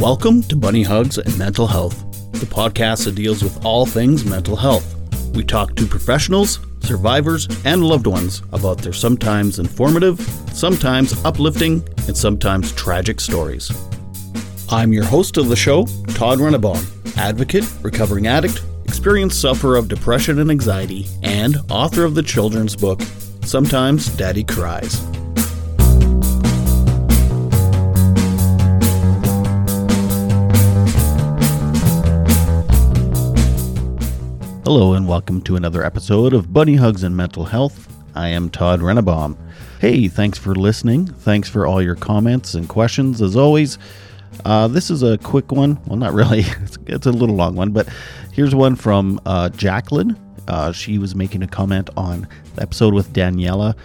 Welcome to Bunny Hugs and Mental Health, the podcast that deals with all things mental health. We talk to professionals, survivors, and loved ones about their sometimes informative, sometimes uplifting, and sometimes tragic stories. I'm your host of the show, Todd Rennebaum, advocate, recovering addict, experienced sufferer of depression and anxiety, and author of the children's book, Sometimes Daddy Cries. Hello, and welcome to another episode of Bunny Hugs and Mental Health. I am Todd Rennebaum. Hey, thanks for listening. Thanks for all your comments and questions, as always. Uh, this is a quick one. Well, not really. It's, it's a little long one, but here's one from uh, Jacqueline. Uh, she was making a comment on the episode with Daniela,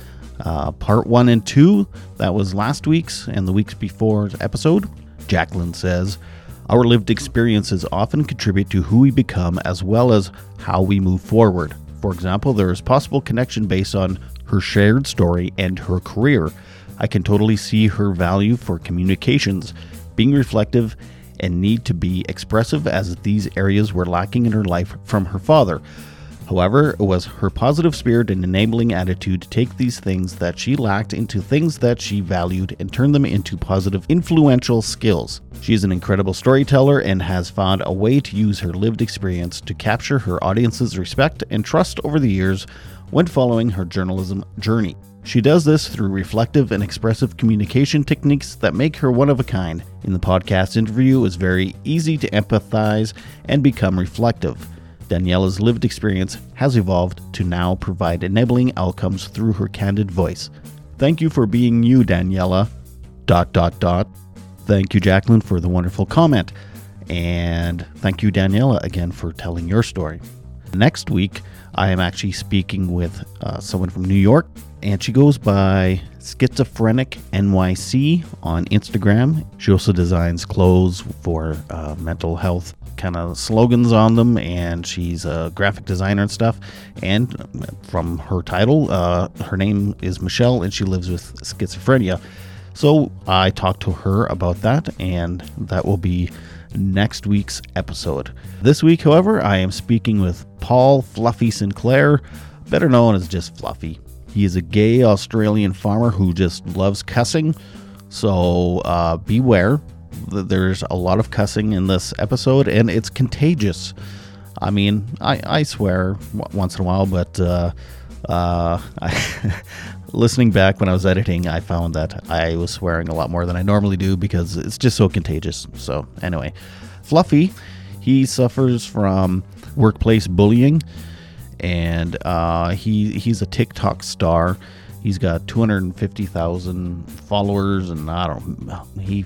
uh, part one and two. That was last week's and the weeks before episode. Jacqueline says, our lived experiences often contribute to who we become as well as how we move forward. For example, there is possible connection based on her shared story and her career. I can totally see her value for communications, being reflective, and need to be expressive as these areas were lacking in her life from her father. However, it was her positive spirit and enabling attitude to take these things that she lacked into things that she valued and turn them into positive, influential skills. She is an incredible storyteller and has found a way to use her lived experience to capture her audience's respect and trust over the years when following her journalism journey. She does this through reflective and expressive communication techniques that make her one of a kind. In the podcast interview, it was very easy to empathize and become reflective. Daniela's lived experience has evolved to now provide enabling outcomes through her candid voice. Thank you for being you, Daniela. Dot dot dot. Thank you, Jacqueline, for the wonderful comment. And thank you, Daniela, again for telling your story. Next week, I am actually speaking with uh, someone from New York, and she goes by Schizophrenic NYC on Instagram. She also designs clothes for uh, mental health kind of slogans on them, and she's a graphic designer and stuff. And from her title, uh, her name is Michelle, and she lives with schizophrenia. So I talked to her about that, and that will be next week's episode. This week, however, I am speaking with Paul Fluffy Sinclair, better known as just Fluffy. He is a gay Australian farmer who just loves cussing, so uh, beware. There's a lot of cussing in this episode, and it's contagious. I mean, I, I swear once in a while, but uh, uh, I, listening back when I was editing, I found that I was swearing a lot more than I normally do because it's just so contagious. So, anyway, Fluffy, he suffers from workplace bullying, and uh, he he's a TikTok star. He's got 250,000 followers, and I don't. He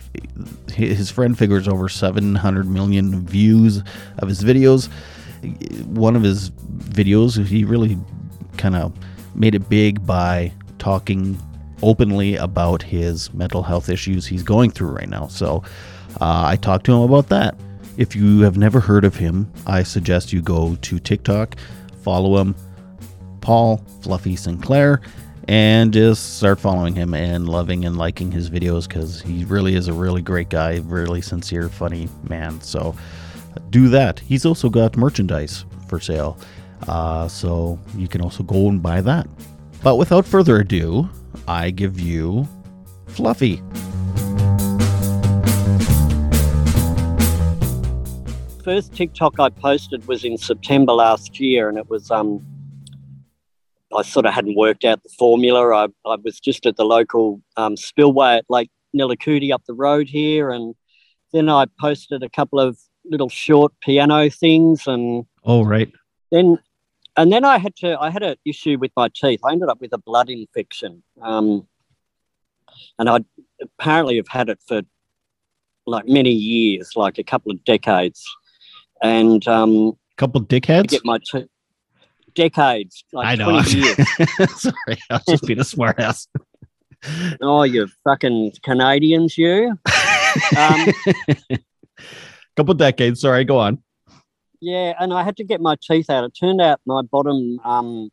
his friend figures over 700 million views of his videos. One of his videos, he really kind of made it big by talking openly about his mental health issues he's going through right now. So uh, I talked to him about that. If you have never heard of him, I suggest you go to TikTok, follow him, Paul Fluffy Sinclair, and just start following him and loving and liking his videos because he really is a really great guy, really sincere, funny man. So do that. He's also got merchandise for sale. Uh, so you can also go and buy that. But without further ado, I give you Fluffy. First TikTok I posted was in September last year, and it was um, I sort of hadn't worked out the formula. I, I was just at the local um, spillway at Lake Nillahcootie up the road here, and then I posted a couple of little short piano things, and oh right. Then and then I had to I had an issue with my teeth. I ended up with a blood infection, um, and I apparently have had it for like many years, like a couple of decades, and um, couple dickheads. Get my teeth decades. Like I know. Sorry, I was just being a smartass. oh, you fucking Canadians, you. um, couple decades. Sorry, go on. Yeah, and I had to get my teeth out. It turned out my bottom um,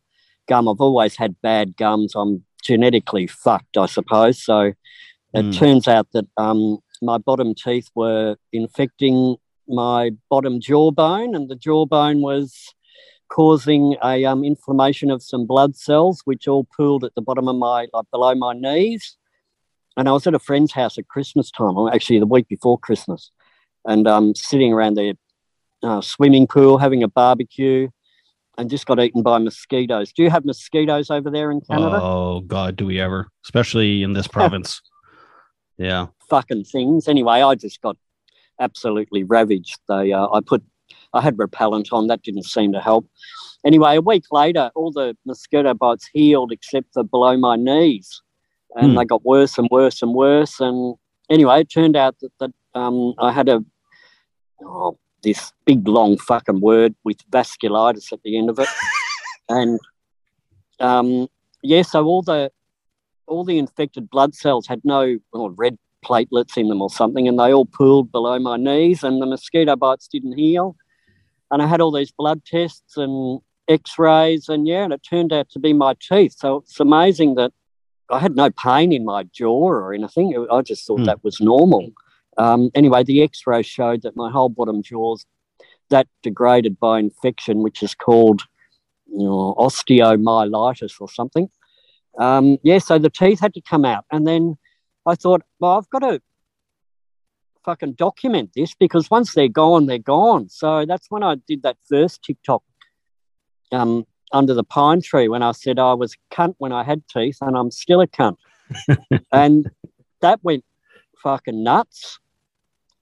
gum, I've always had bad gums. I'm genetically fucked, I suppose. So it mm. turns out that um, my bottom teeth were infecting my bottom jawbone, and the jawbone was causing a um, inflammation of some blood cells, which all pooled at the bottom of my, like below my knees. And I was at a friend's house at Christmas time, or actually the week before Christmas, and um, sitting around their uh, swimming pool having a barbecue and just got eaten by mosquitoes. Do you have mosquitoes over there in Canada? Oh God, do we ever? Especially in this province. yeah. Fucking things. Anyway, I just got absolutely ravaged. They, uh, I put, I had repellent on. That didn't seem to help. Anyway, a week later, all the mosquito bites healed except for below my knees, and Hmm. they got worse and worse and worse. And anyway, it turned out that, that um, I had a oh, this big long fucking word with vasculitis at the end of it, and um, yeah, so all the all the infected blood cells had no or red platelets in them or something, and they all pooled below my knees, and the mosquito bites didn't heal. And I had all these blood tests and X-rays, and yeah, and it turned out to be my teeth. So it's amazing that I had no pain in my jaw or anything. I just thought Hmm. that was normal. Um, anyway, the X-ray showed that my whole bottom jaw's that degraded by infection, which is called you know, osteomyelitis or something. Um, yeah, so the teeth had to come out, and then I thought, well, I've got to fucking document this because once they're gone, they're gone. So that's when I did that first TikTok um, under the pine tree when I said I was a cunt when I had teeth, and I'm still a cunt, and that went fucking nuts.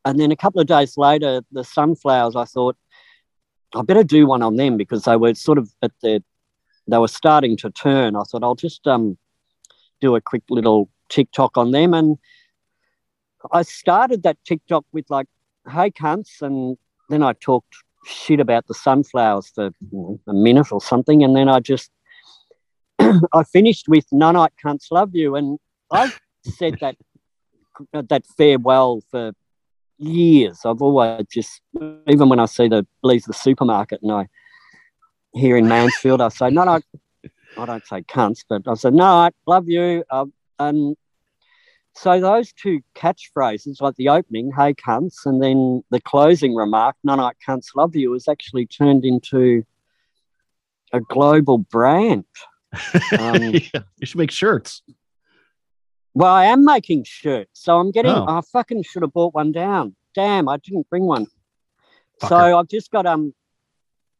And then a couple of days later, the sunflowers, I thought, I better do one on them because they were sort of at the, they were starting to turn. I thought I'll just um, do a quick little TikTok on them. And I started that TikTok with like, hey, cunts. And then I talked shit about the sunflowers for a minute or something. And then I just, I finished with nonite cunts love you. And I said that, that farewell for years. I've always just, even when I see the leave the supermarket and I here in Mansfield, I say, no, no, I don't say cunts, but I say, no, I love you. Um, and so those two catchphrases, like the opening, hey cunts, and then the closing remark, no, I cunts love you, has actually turned into a global brand. Um, yeah, you should make shirts. Well, I am making shirts, so I'm getting. Oh. I fucking should have bought one down. Damn, I didn't bring one. Fucker. So I've just got um.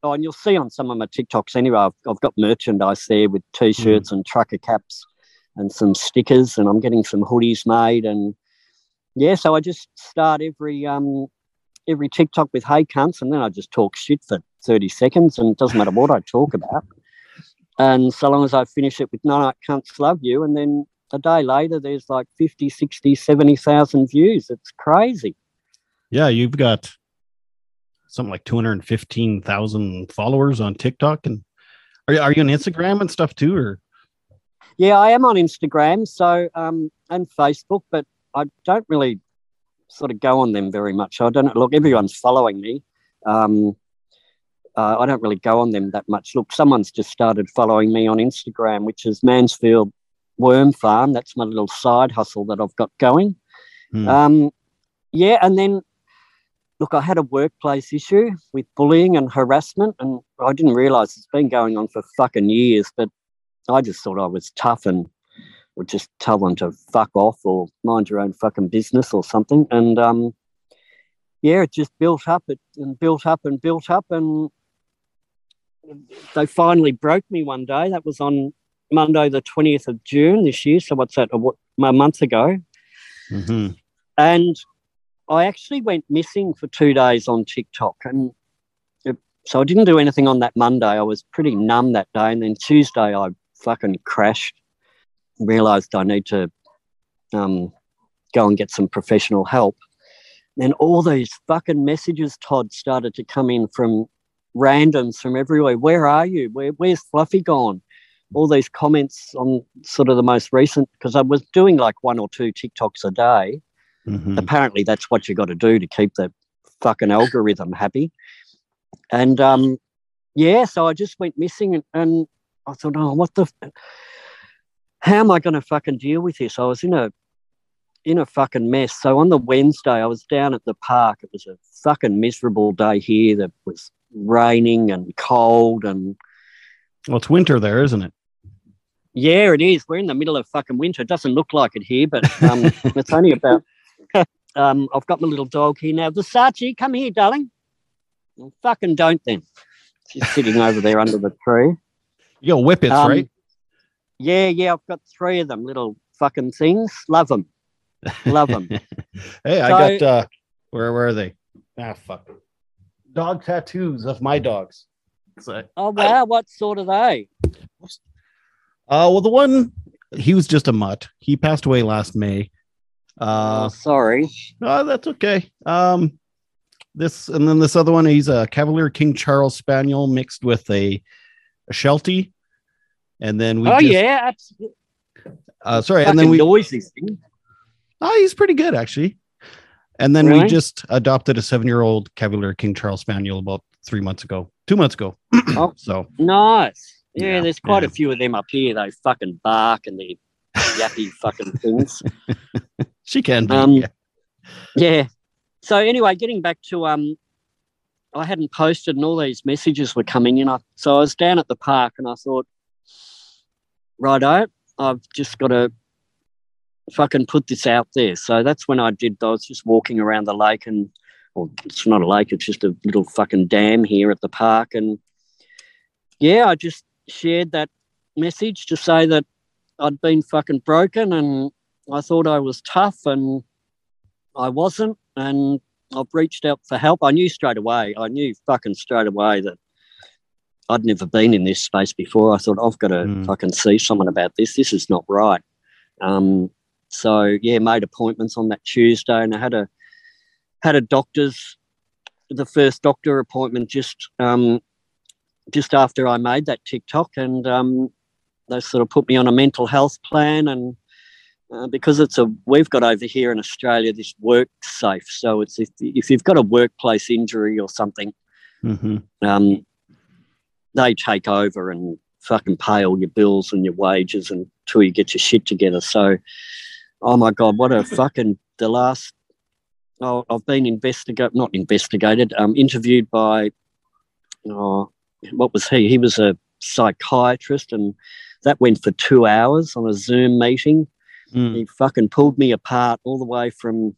Oh, and you'll see on some of my TikToks anyway. I've, I've got merchandise there with t-shirts and trucker caps and some stickers, and I'm getting some hoodies made. And yeah, so I just start every um every TikTok with "Hey cunts," and then I just talk shit for thirty seconds, and it doesn't matter what I talk about. And so long as I finish it with "No, no, cunts love you," and then a day later there's like 50 60 70,000 views it's crazy Yeah, you've got something like 215,000 followers on TikTok. And are, you- are you on Instagram and stuff too? Or yeah i am on instagram so um and facebook but i don't really sort of go on them very much i don't look everyone's following me um uh, i don't really go on them that much look someone's just started following me on instagram which is mansfield worm farm that's my little side hustle that i've got going Hmm. Um, yeah, and then look, I had a workplace issue with bullying and harassment, and I didn't realize it's been going on for fucking years. But I just thought I was tough and would just tell them to fuck off or mind your own fucking business or something. And um, yeah, it just built up it and built up and built up, and they finally broke me one day. That was on Monday, the twentieth of June this year. So what's that? A, what, a month ago. Mhm. And I actually went missing for two days on TikTok. And it, so I didn't do anything on that Monday. I was pretty numb that day. And then Tuesday, I fucking crashed, realized I need to um, go and get some professional help. Then all these fucking messages, Todd, started to come in from randoms from everywhere. Where are you? Where, where's Fluffy gone? All these comments on sort of the most recent, because I was doing like one or two TikToks a day Mhm. apparently that's what you got to do to keep the fucking algorithm happy. And um, yeah, so I just went missing, and, and I thought, oh, what the, f- how am I going to fucking deal with this? I was in a in a fucking mess. So on the Wednesday, I was down at the park. It was a fucking miserable day here. That was raining and cold and Well, it's winter there, isn't it? yeah, it is. We're in the middle of fucking winter. It doesn't look like it here, but um, it's only about. um, I've got my little dog here now. Versace, come here, darling. Well, fucking don't then. She's sitting over there under the tree. You got whippets, Um, right? Yeah, yeah, I've got three of them, little fucking things. Love them. Love them. Hey, I got uh where where are they? Ah fuck. Dog tattoos of my dogs. So, oh, wow. What sort are they? uh well the one he was just a mutt. He passed away last May. oh, Uh sorry. oh, that's okay. Um this and then this other one, he's a Cavalier King Charles Spaniel mixed with a, a Sheltie. And then we oh, just, yeah. Absolutely. uh sorry, Fucking and then we noisy thing. Oh, he's pretty good actually. And then we just adopted a seven-year-old Cavalier King Charles Spaniel about three months ago, two months ago. Oh. So Nice. Yeah, Yeah, there's quite yeah. a few of them up here. They fucking bark and they yappy fucking things. she can be. Um, yeah. Yeah. So anyway, getting back to um, I hadn't posted and all these messages were coming in. I, so I was down at the park and I thought, righto, I've just got to fucking put this out there. So that's when I did. I was just walking around the lake and, well, it's not a lake. It's just a little fucking dam here at the park. And yeah, I just shared that message to say that I'd been fucking broken and I thought I was tough and I wasn't. And I've reached out for help. I knew straight away. I knew fucking straight away that I'd never been in this space before. I thought I've got to Mm. fucking see someone about this. This is not right. Um, so yeah, made appointments on that Tuesday, and I had a had a doctor's the first doctor appointment just um, just after I made that TikTok, and um, they sort of put me on a mental health plan, and uh, because it's a we've got over here in Australia this work safe, so it's if if you've got a workplace injury or something, Mhm. um, they take over and fucking pay all your bills and your wages until you get your shit together. So, oh my god, what a fucking the last. I've been investigated, not investigated, um, interviewed by. Oh, what was he? He was a psychiatrist, and that went for two hours on a Zoom meeting Mm. he fucking pulled me apart all the way from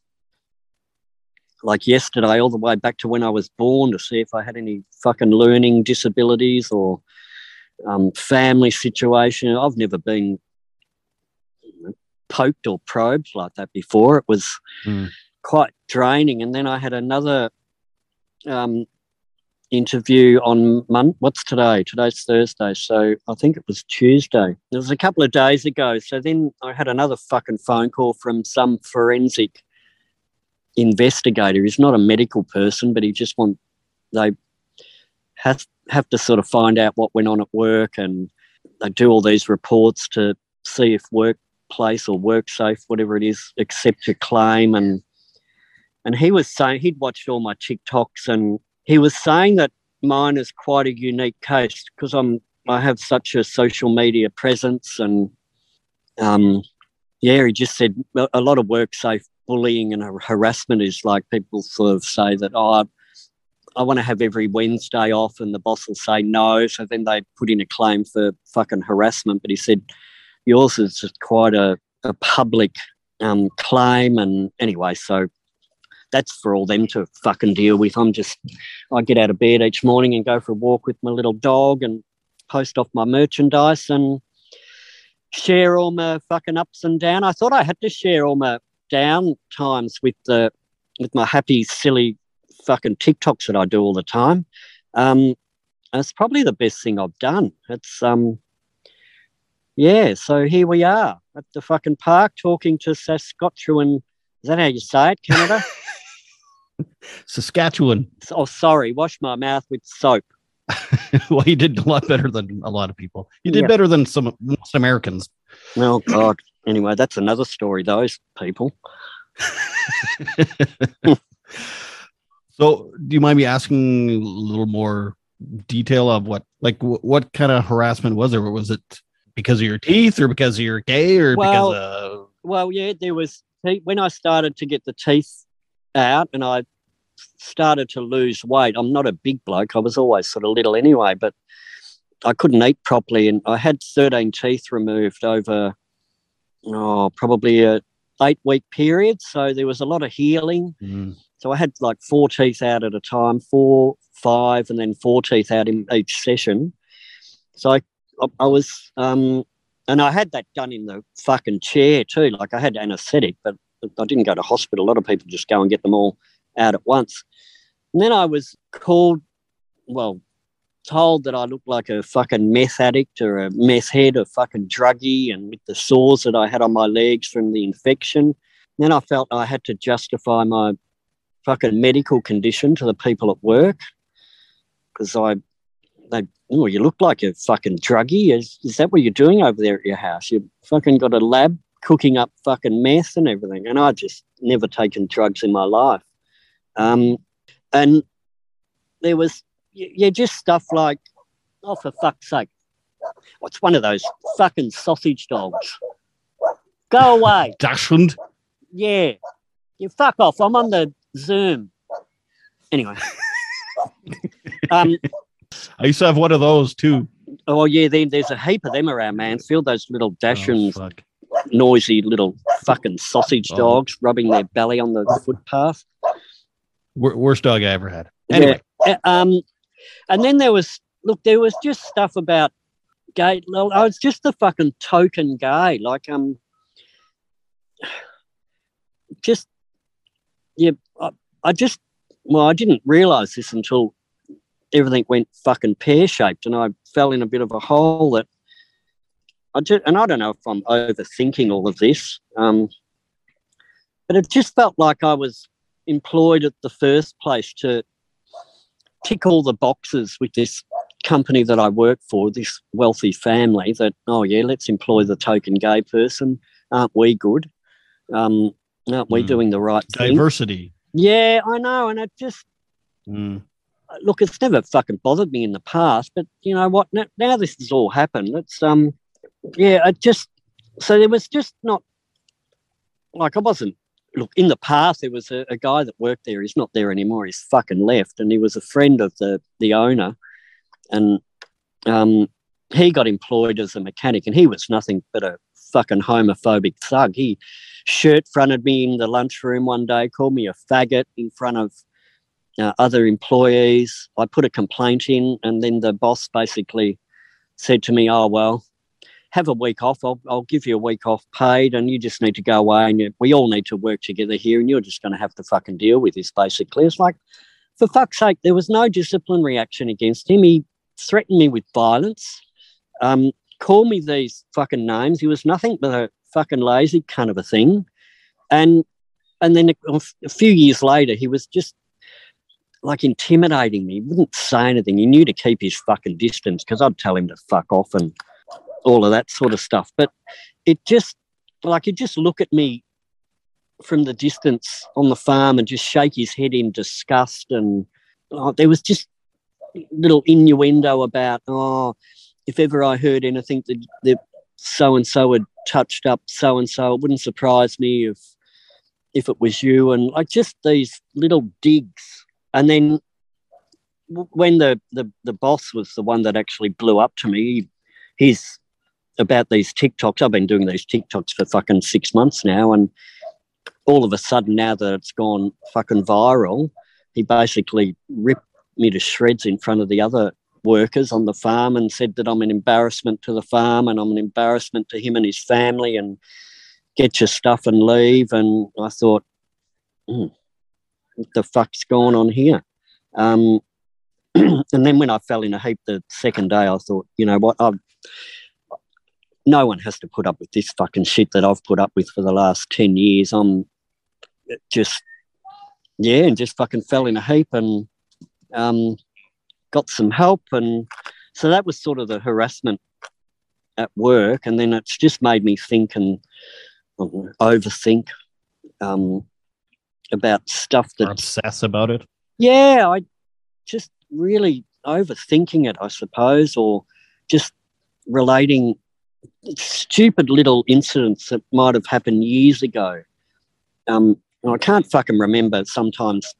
like yesterday all the way back to when I was born to see if I had any fucking learning disabilities or um, family situation. I've never been poked or probed like that before. It was Mm. Quite draining. And then I had another um, interview on Mon- what's today? Today's Thursday, so I think it was Tuesday. It was a couple of days ago. So then I had another fucking phone call from some forensic investigator. He's not a medical person, but he just want they have have to sort of find out what went on at work, and they do all these reports to see if workplace or work safe, whatever it is, accept your claim and. And he was saying he'd watched all my TikToks and he was saying that mine is quite a unique case because I'm I have such a social media presence and um, yeah, he just said a lot of work safe bullying and harassment is like people sort of say that oh I, I want to have every Wednesday off and the boss will say no, so then they put in a claim for fucking harassment. But he said yours is just quite a, a public um, claim and anyway, so that's for all them to fucking deal with. I'm just, I get out of bed each morning and go for a walk with my little dog and post off my merchandise and share all my fucking ups and down. I thought I had to share all my down times with the with my happy, silly fucking TikToks that I do all the time. Um, it's probably the best thing I've done. It's um, yeah. So here we are at the fucking park talking to Saskatchewan. Is that how you say it, Canada? Saskatchewan. oh, sorry. Wash my mouth with soap. well, you did a lot better than a lot of people. You did Yeah. better than some most Americans. Oh God. Anyway, that's another story. Those people. so, do you mind me asking a little more detail of what, like, wh- what kind of harassment was there? Was it because of your teeth, or because you're gay, or Well, because of Well, yeah, there was when I started to get the teeth out and I started to lose weight, I'm not a big bloke. I was always sort of little anyway, but I couldn't eat properly, and I had 13 teeth removed over oh probably a eight week period. So there was a lot of healing. Mm. So I had like four teeth out at a time, four, five, and then four teeth out in each session. So I, I, I was, um, and I had that done in the fucking chair too. Like I had anaesthetic, but I didn't go to hospital. A lot of people just go and get them all out at once. And then I was called, well, told that I looked like a fucking meth addict or a meth head, a fucking druggie, and with the sores that I had on my legs from the infection. Then I felt I had to justify my fucking medical condition to the people at work because I, they, oh, you look like a fucking druggie. Is, is that what you're doing over there at your house? You fucking got a lab cooking up fucking meth and everything. And I just never taken drugs in my life. Um, and there was yeah, just stuff like, oh, for fuck's sake, what's one of those fucking sausage dogs? Go away. Dachshund? Yeah. You fuck off. I'm on the Zoom. Anyway. um, I used to have one of those too. oh, yeah, then there's a heap of them around Mansfield, those little Oh, Dachshunds, fuck. Noisy little fucking sausage Oh. dogs rubbing their belly on the footpath. Worst dog I ever had. Anyway, Uh, um, and then there was look, there was just stuff about gay. well, I was just the fucking token gay, like um, just yeah. I, I just well, I didn't realize this until everything went fucking pear shaped, and I fell in a bit of a hole that I just and I don't know if I'm overthinking all of this, um, but it just felt like I was employed at the first place to tick all the boxes with this company that I work for, this wealthy family that, oh, yeah, let's employ the token gay person. Aren't we good? Um, aren't we Mm. doing the right thing? diversity. Yeah, I know. And it just, Mm. look, it's never fucking bothered me in the past, but you know what? Now, now this has all happened. It's, um, yeah, it just, so there was just not, like, I wasn't, look, in the past, there was a, a guy that worked there. He's not there anymore. He's fucking left. And he was a friend of the, the owner. And, um, he got employed as a mechanic and he was nothing but a fucking homophobic thug. He shirt fronted me in the lunchroom one day, called me a faggot in front of uh, other employees. I put a complaint in, and then the boss basically said to me, "Oh well, have a week off. I'll, I'll give you a week off paid, and you just need to go away. And you, we all need to work together here, and you're just going to have to fucking deal with this." Basically, it's like, for fuck's sake, there was no disciplinary action against him. He threatened me with violence. Um, called me these fucking names. He was nothing but a fucking lazy kind of a thing. And and then a, a few years later, he was just like intimidating me. He wouldn't say anything. He knew to keep his fucking distance because I'd tell him to fuck off and all of that sort of stuff. But it just like he'd just look at me from the distance on the farm and just shake his head in disgust. And oh, there was just little innuendo about, oh, if ever I heard anything that, that so and so had touched up so and so, it wouldn't surprise me if if it was you. And like just these little digs. And then when the, the, the boss was the one that actually blew up to me, he's about these TikToks. I've been doing these TikToks for fucking six months now. And all of a sudden, now that it's gone fucking viral, he basically ripped me to shreds in front of the other workers on the farm and said that I'm an embarrassment to the farm and I'm an embarrassment to him and his family and get your stuff and leave. And I thought, "Hmm, what the fuck's going on here? Um, and then when I fell in a heap the second day, I thought, you know what? I've, no one has to put up with this fucking shit that I've put up with for the last 10 years. I'm just, yeah, and just fucking fell in a heap and um, got some help. And so that was sort of the harassment at work. And then it's just made me think and um, overthink um, about stuff Or that obsess about it. yeah, I just really overthinking it, I suppose, or just relating stupid little incidents that might have happened years ago um, I can't fucking remember sometimes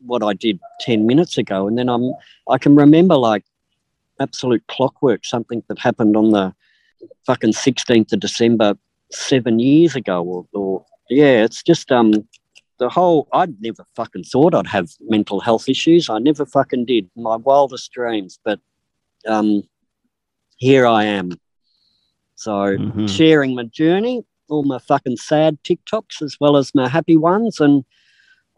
what I did 10 minutes ago. And then I'm, I can remember like absolute clockwork, something that happened on the fucking 16th of December seven years ago or, or yeah, it's just, um, the whole, I'd never fucking thought I'd have mental health issues. I never fucking did. My wildest dreams, but, um, here I am. So Mhm. sharing my journey, all my fucking sad TikToks as well as my happy ones. And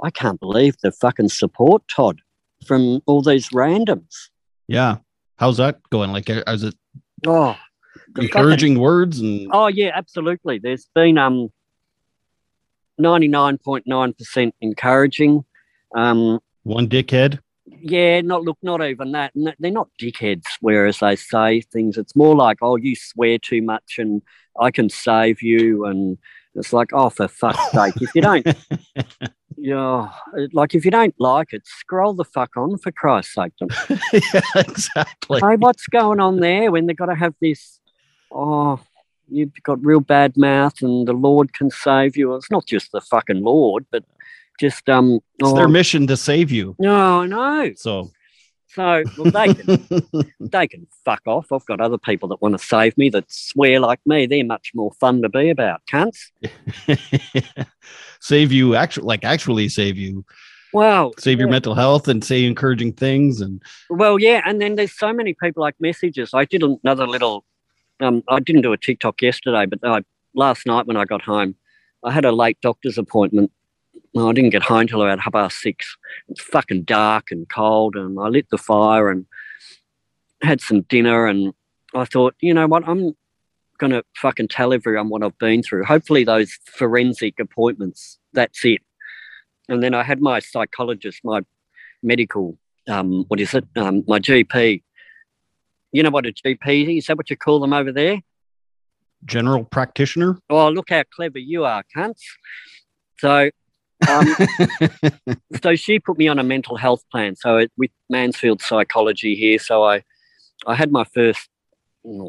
I can't believe the fucking support, Todd, from all these randoms. Yeah. How's that going? Like, uh, is it Oh, the fucking- encouraging words and oh yeah, absolutely. There's been um 99.9% encouraging. Um, one dickhead? Yeah, not look, not even that. They're not dickheads, whereas they say things. It's more like, oh, you swear too much and I can save you. And it's like, oh, for fuck's sake, if you don't, yeah, like if you don't like it, scroll the fuck on for Christ's sake. yeah, exactly. hey, what's going on there when they've got to have this? Oh, you've got real bad mouth, and the Lord can save you. It's not just the fucking Lord, but just um. It's oh, their mission to save you. no, I know. So So well, they can they can fuck off. I've got other people that want to save me that swear like me. They're much more fun to be about, cunts. save you actually like actually save you. Well, Save your mental health and say encouraging things and Well, yeah, and then there's so many people like messages. I did another little. Um, I didn't do a TikTok yesterday, but I, last night when I got home, I had a late doctor's appointment. Well, I didn't get home till about half past six. It's fucking dark and cold, and I lit the fire and had some dinner. And I thought, you know what, I'm gonna fucking tell everyone what I've been through. Hopefully, those forensic appointments. That's it. And then I had my psychologist, my medical um, what is it? Um, my GP. You know what a GP is? Is that what you call them over there? general practitioner. Oh, look how clever you are, cunts. So, um, so she put me on a mental health plan. So it, with Mansfield Psychology here, so I, I had my first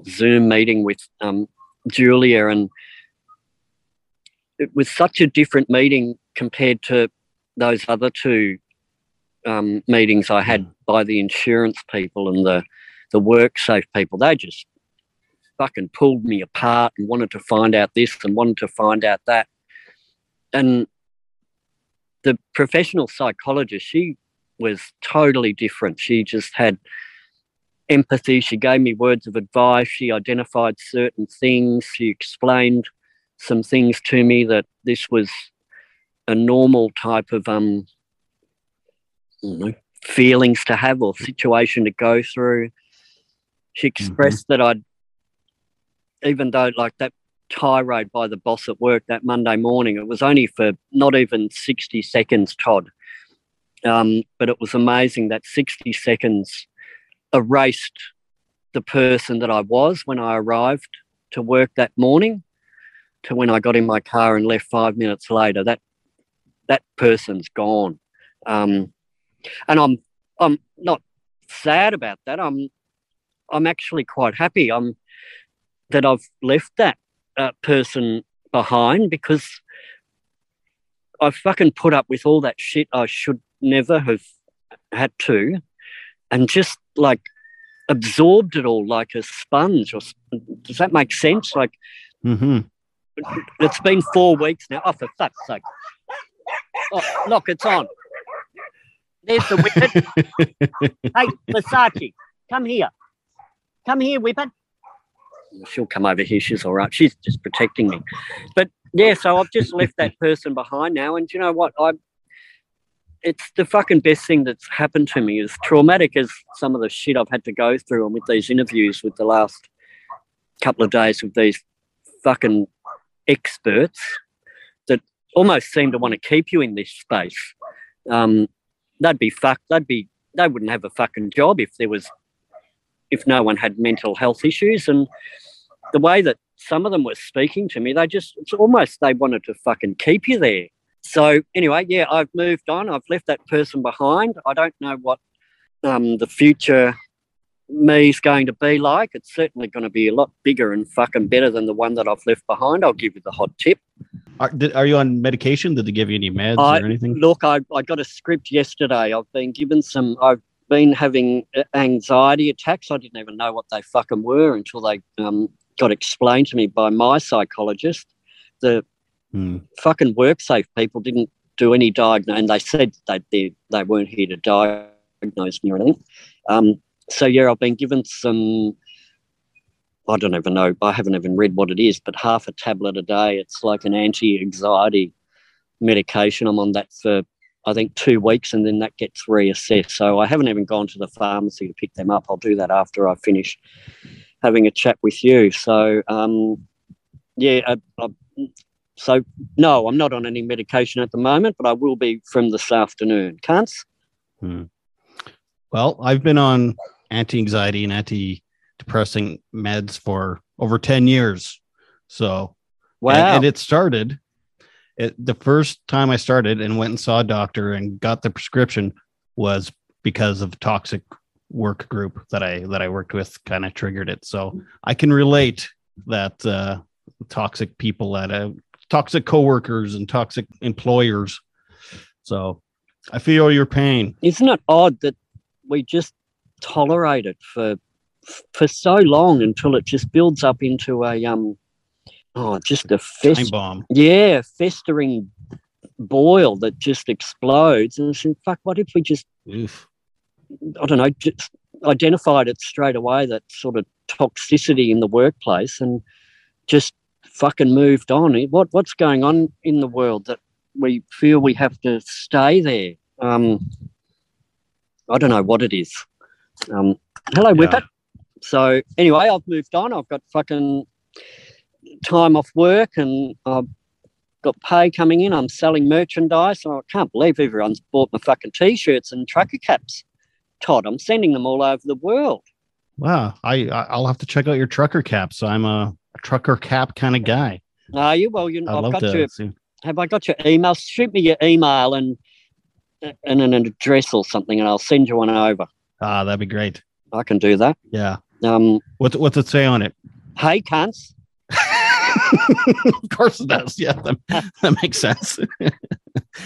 Zoom meeting with um, Julia, and it was such a different meeting compared to those other two um, meetings I had by the insurance people and the the work safe people. They just fucking pulled me apart and wanted to find out this and wanted to find out that. And the professional psychologist, she was totally different. She just had empathy. She gave me words of advice. She identified certain things. She explained some things to me that this was a normal type of um, know, feelings to have or situation to go through. She expressed that I'd, even though like that tirade by the boss at work that Monday morning, it was only for not even 60 seconds, Todd. Um, but it was amazing that 60 seconds erased the person that I was when I arrived to work that morning to when I got in my car and left five minutes later. That that person's gone. Um, and I'm I'm not sad about that. I'm I'm actually quite happy. I'm that I've left that uh, person behind because I fucking put up with all that shit I should never have had to, and just like absorbed it all like a sponge. Or does that make sense? Like hmm it's been four weeks now. Oh, for fuck's sake! Oh, look, it's on. There's the whippet. hey, Versace, come here. Come here, whippet. She'll come over here. She's all right. She's just protecting me. But yeah, so I've just left that person behind now. And you know what? I it's the fucking best thing that's happened to me. As traumatic as some of the shit I've had to go through and with these interviews with the last couple of days with these fucking experts that almost seem to want to keep you in this space. Um, they'd be fucked. They'd be they wouldn't have a fucking job if there was if no one had mental health issues. And the way that some of them were speaking to me, they just it's almost they wanted to fucking keep you there. So anyway, yeah, I've moved on. I've left that person behind. I don't know what um, the future me is going to be like. It's certainly going to be a lot bigger and fucking better than the one that I've left behind. I'll give you the hot tip. Are, did, are you on medication? Did they give you any meds I, or anything? Look, I, I got a script yesterday. I've been given some. I've been having uh, anxiety attacks. I didn't even know what they fucking were until they um, got explained to me by my psychologist. The Hmm. fucking WorkSafe people didn't do any diagnosis, and they said they, they they weren't here to diagnose me or anything. Um, so yeah, I've been given some. I don't even know. I haven't even read what it is, but half a tablet a day. It's like an anti-anxiety medication. I'm on that for I think two weeks, and then that gets reassessed. So I haven't even gone to the pharmacy to pick them up. I'll do that after I finish having a chat with you. So um, yeah, I, I, so no, I'm not on any medication at the moment, but I will be from this afternoon. Can't? Well, I've been on anti-anxiety and anti-depressing meds for over 10 years. So, Wow. and, and it started it, the first time I started and went and saw a doctor and got the prescription was because of toxic work group that I that I worked with kind of triggered it. So I can relate that uh, toxic people at a toxic coworkers and toxic employers. So I feel your pain. Isn't it odd that we just tolerate it for for so long until it just builds up into a um oh just a Time fest bomb. yeah festering boil that just explodes and it's fuck what if we just Oof. I don't know just identified it straight away that sort of toxicity in the workplace and just fucking moved on what what's going on in the world that we feel we have to stay there um I don't know what it is um hello Yeah. whippet so anyway I've moved on I've got fucking time off work and I've got pay coming in. I'm selling merchandise. and I can't believe everyone's bought my fucking t-shirts and trucker caps. Todd, I'm sending them all over the world. Wow. I I'll have to check out your trucker cap. So I'm a, trucker cap kind of guy. Are you? Well, you I'd I've got to your. see. Have I got your email? Shoot me your email and and an address or something, and I'll send you one over. Ah, that'd be great. I can do that. Yeah. Um, What's what's it say on it? hey, cunts. Of course it does. Yeah, that, that makes sense.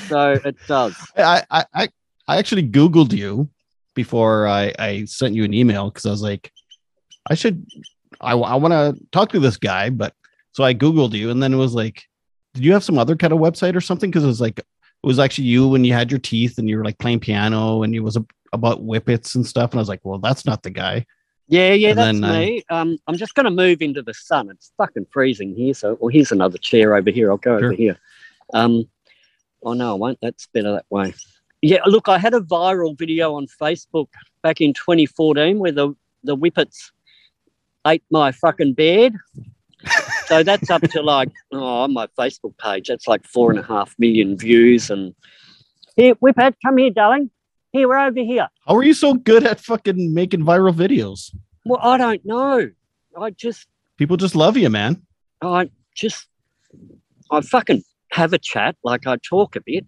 So it does. I, I I I actually Googled you before I I sent you an email because I was like, I should I, I want to talk to this guy, but so I Googled you and then it was like, did you have some other kind of website or something? Because it was like it was actually you when you had your teeth and you were like playing piano and it was a, about whippets and stuff. And I was like, well, that's not the guy. Yeah, yeah, And that's then, uh, me. Um, I'm just going to move into the sun. It's fucking freezing here. So, well, here's another chair over here. I'll go Sure. over here. Um, oh no, I won't. That's better that way. Yeah, look, I had a viral video on Facebook back in 2014 where the the whippets ate my fucking bed. so that's up to like oh, on my Facebook page. That's like four and a half million views. And here, whippet, come here, darling. Here, we're over here. How are you so good at fucking making viral videos? Well, I don't know. I just People just love you, man. I just, I fucking have a chat, like I talk a bit,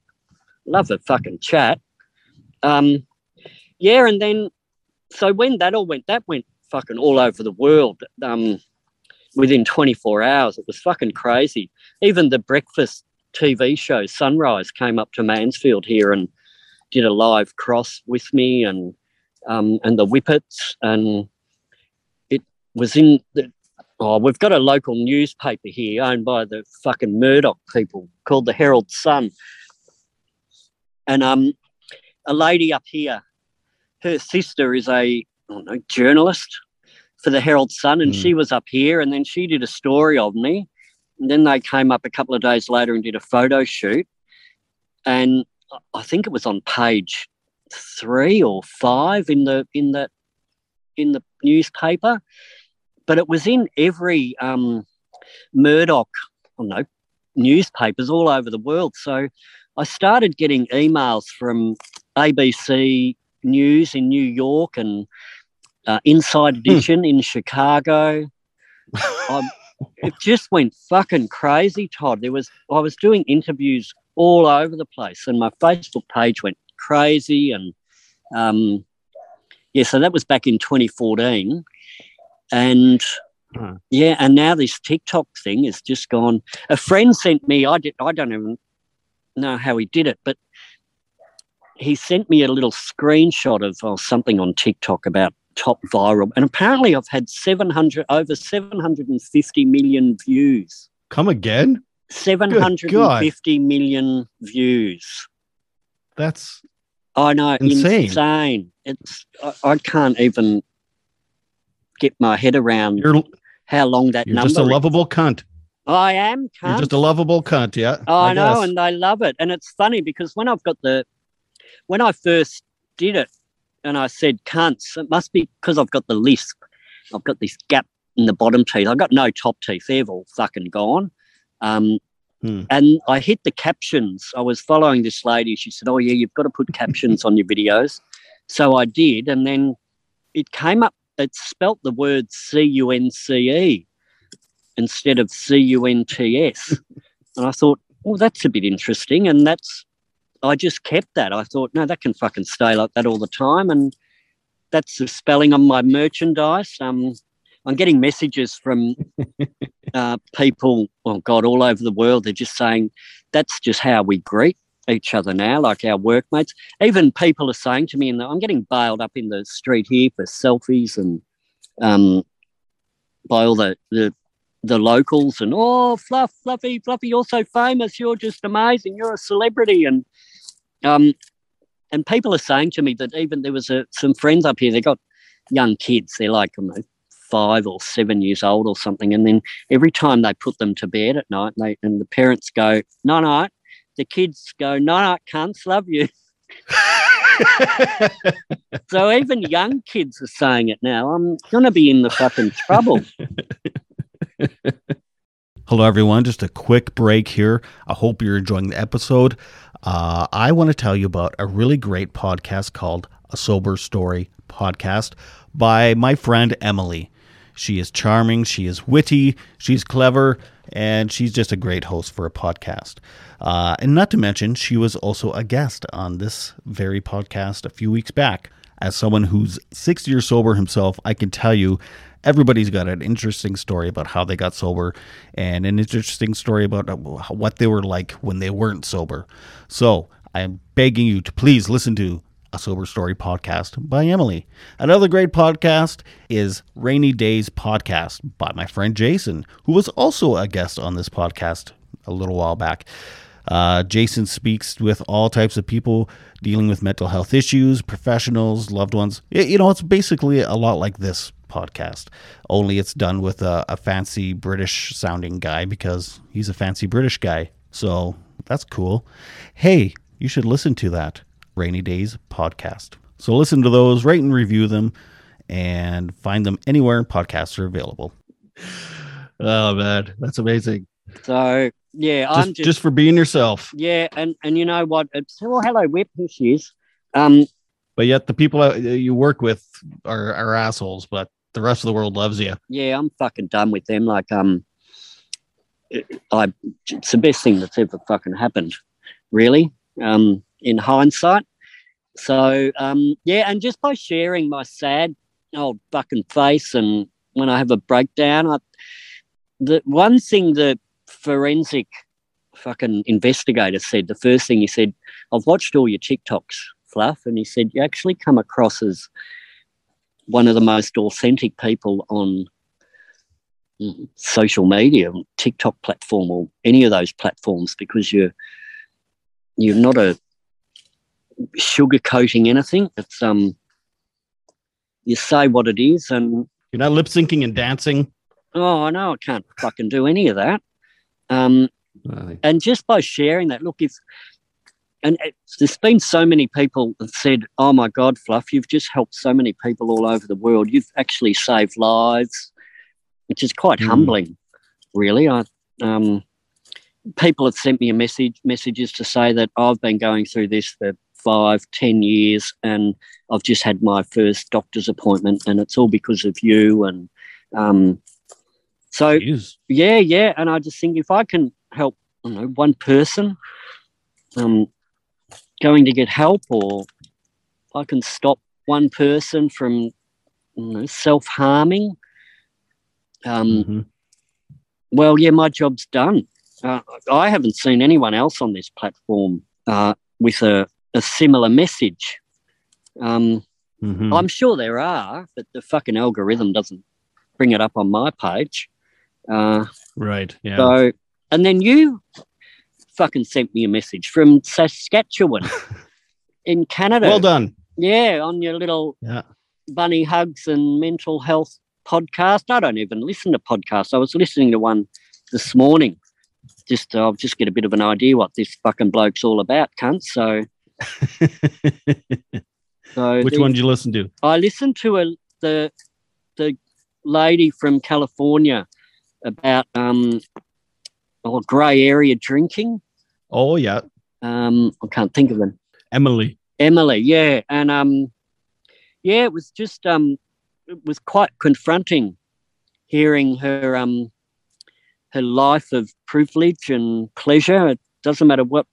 love a fucking chat. Um, yeah, and then, so when that all went, that went fucking all over the world. Um, within 24 hours, it was fucking crazy. Even the breakfast TV show Sunrise came up to Mansfield here and did a live cross with me, and um, and the Whippets, and it was in the Oh, we've got a local newspaper here owned by the fucking Murdoch people called the Herald Sun. And um, a lady up here, her sister is a I don't know, journalist for the Herald Sun, and Mm. she was up here, and then she did a story of me. And then they came up a couple of days later and did a photo shoot. And I think it was on page three or five in the in the in the newspaper but it was in every um, Murdoch, I don't know, newspapers all over the world. So I started getting emails from ABC News in New York and uh, Inside Edition in Chicago. Um, it just went fucking crazy, Todd. There was I was doing interviews all over the place, and my Facebook page went crazy. And um, yeah, so that was back in 2014 and Huh. Yeah, and now this TikTok thing has just gone. A friend sent me. I did. I don't even know how he did it, but he sent me a little screenshot of oh, something on TikTok about top viral, and apparently I've had seven hundred over seven hundred and fifty million views. Come again? Seven hundred and fifty million views. That's I know, Insane. insane. It's I, I can't even get my head around you're how long that you're number. just a is. lovable cunt. I am. You're Cunt. just a lovable cunt, yeah. I, know, and they love it. And it's funny because when I've got the, when I first did it, and I said cunts, it must be because I've got the lisp. I've got this gap in the bottom teeth. I've got no top teeth. They've all fucking gone. Um, Hmm. And I hit the captions. I was following this lady. She said, "Oh yeah, you've got to put captions on your videos." So I did, and then it came up. It spelt the word C U N C E instead of C U N T S. And I thought, well, that's a bit interesting. And that's, I just kept that. I thought, no, that can fucking stay like that all the time. And that's the spelling on my merchandise. Um, I'm getting messages from uh, people, oh God, all over the world. They're just saying that's just how we greet each other now, like our workmates. Even people are saying to me, and I'm getting bailed up in the street here for selfies and um, by all the, the the locals and oh fluff fluffy fluffy you're so famous you're just amazing you're a celebrity and um and people are saying to me that even there was a, some friends up here they got young kids they're like I don't know, five or seven years old or something and then every time they put them to bed at night they and the parents go no no the kids go no no cunts love you so even young kids are saying it now i'm gonna be in the fucking trouble Hello, everyone. Just a quick break here. I hope you're enjoying the episode. Uh, I want to tell you about a really great podcast called A Sober Story Podcast by my friend Emily. She is charming, she is witty, she's clever, and she's just a great host for a podcast. Uh, and not to mention, she was also a guest on this very podcast a few weeks back. As someone who's six years sober himself, I can tell you everybody's got an interesting story about how they got sober and an interesting story about uh, what they were like when they weren't sober. So I am begging you to please listen to a Sober Story podcast by Emily. Another great podcast is Rainy Days Podcast by my friend Jason, who was also a guest on this podcast a little while back. Uh, Jason speaks with all types of people dealing with mental health issues, professionals, loved ones. Y- You know, it's basically a lot like this podcast, only it's done with a, a fancy British sounding guy because he's a fancy British guy. So that's cool. Hey, you should listen to that Rainy Days podcast. So listen to those, rate and review them, and find them anywhere podcasts are available. Oh man, that's amazing. so yeah Just, i'm just, for being yourself. Yeah, and and you know what? It's well, hello, Whip. Here she is. Um, But yet the people that you work with are, are assholes, but the rest of the world loves you. yeah, I'm fucking done with them. Like, um, I it's the best thing that's ever fucking happened, really. Um, in hindsight. So um, yeah, and just by sharing my sad old fucking face, and when I have a breakdown, I, the one thing the forensic fucking investigator said, the first thing he said, I've watched all your TikToks, Fluff, and he said, You actually come across as one of the most authentic people on social media, TikTok platform, or any of those platforms, because you're you're not a sugarcoating anything. It's um you say what it is and You're not lip syncing and dancing. oh I know I can't fucking do any of that. Um and just by sharing that, look, if and there's been so many people that said, "Oh my God, Fluff, you've just helped so many people all over the world. You've actually saved lives," which is quite Mm. humbling, really. I um, people have sent me a message messages to say that I've been going through this for five, ten years, and I've just had my first doctor's appointment, and it's all because of you. And um, so yeah, yeah. And I just think if I can help, I know, one person um, going to get help, or if I can stop one person from you know, self harming, Um, Mhm. well, yeah, my job's done. Uh, I haven't seen anyone else on this platform uh, with a, a similar message. Um, Mhm. I'm sure there are, but the fucking algorithm doesn't bring it up on my page. Uh, Right. Yeah. So, and then you fucking sent me a message from Saskatchewan in Canada. well done. Yeah, on your little Yeah. bunny hugs and mental health podcast. I don't even listen to podcasts. I was listening to one this morning. Just I'll just get a bit of an idea what this fucking bloke's all about, cunt. So, so Which the- one did you listen to? I listened to a, the the lady from California about um oh, grey area drinking. Oh yeah, Um, I can't think of them. Emily. Emily, yeah, and um, yeah, it was just um, it was quite confronting hearing her um, her life of privilege and pleasure. It doesn't matter what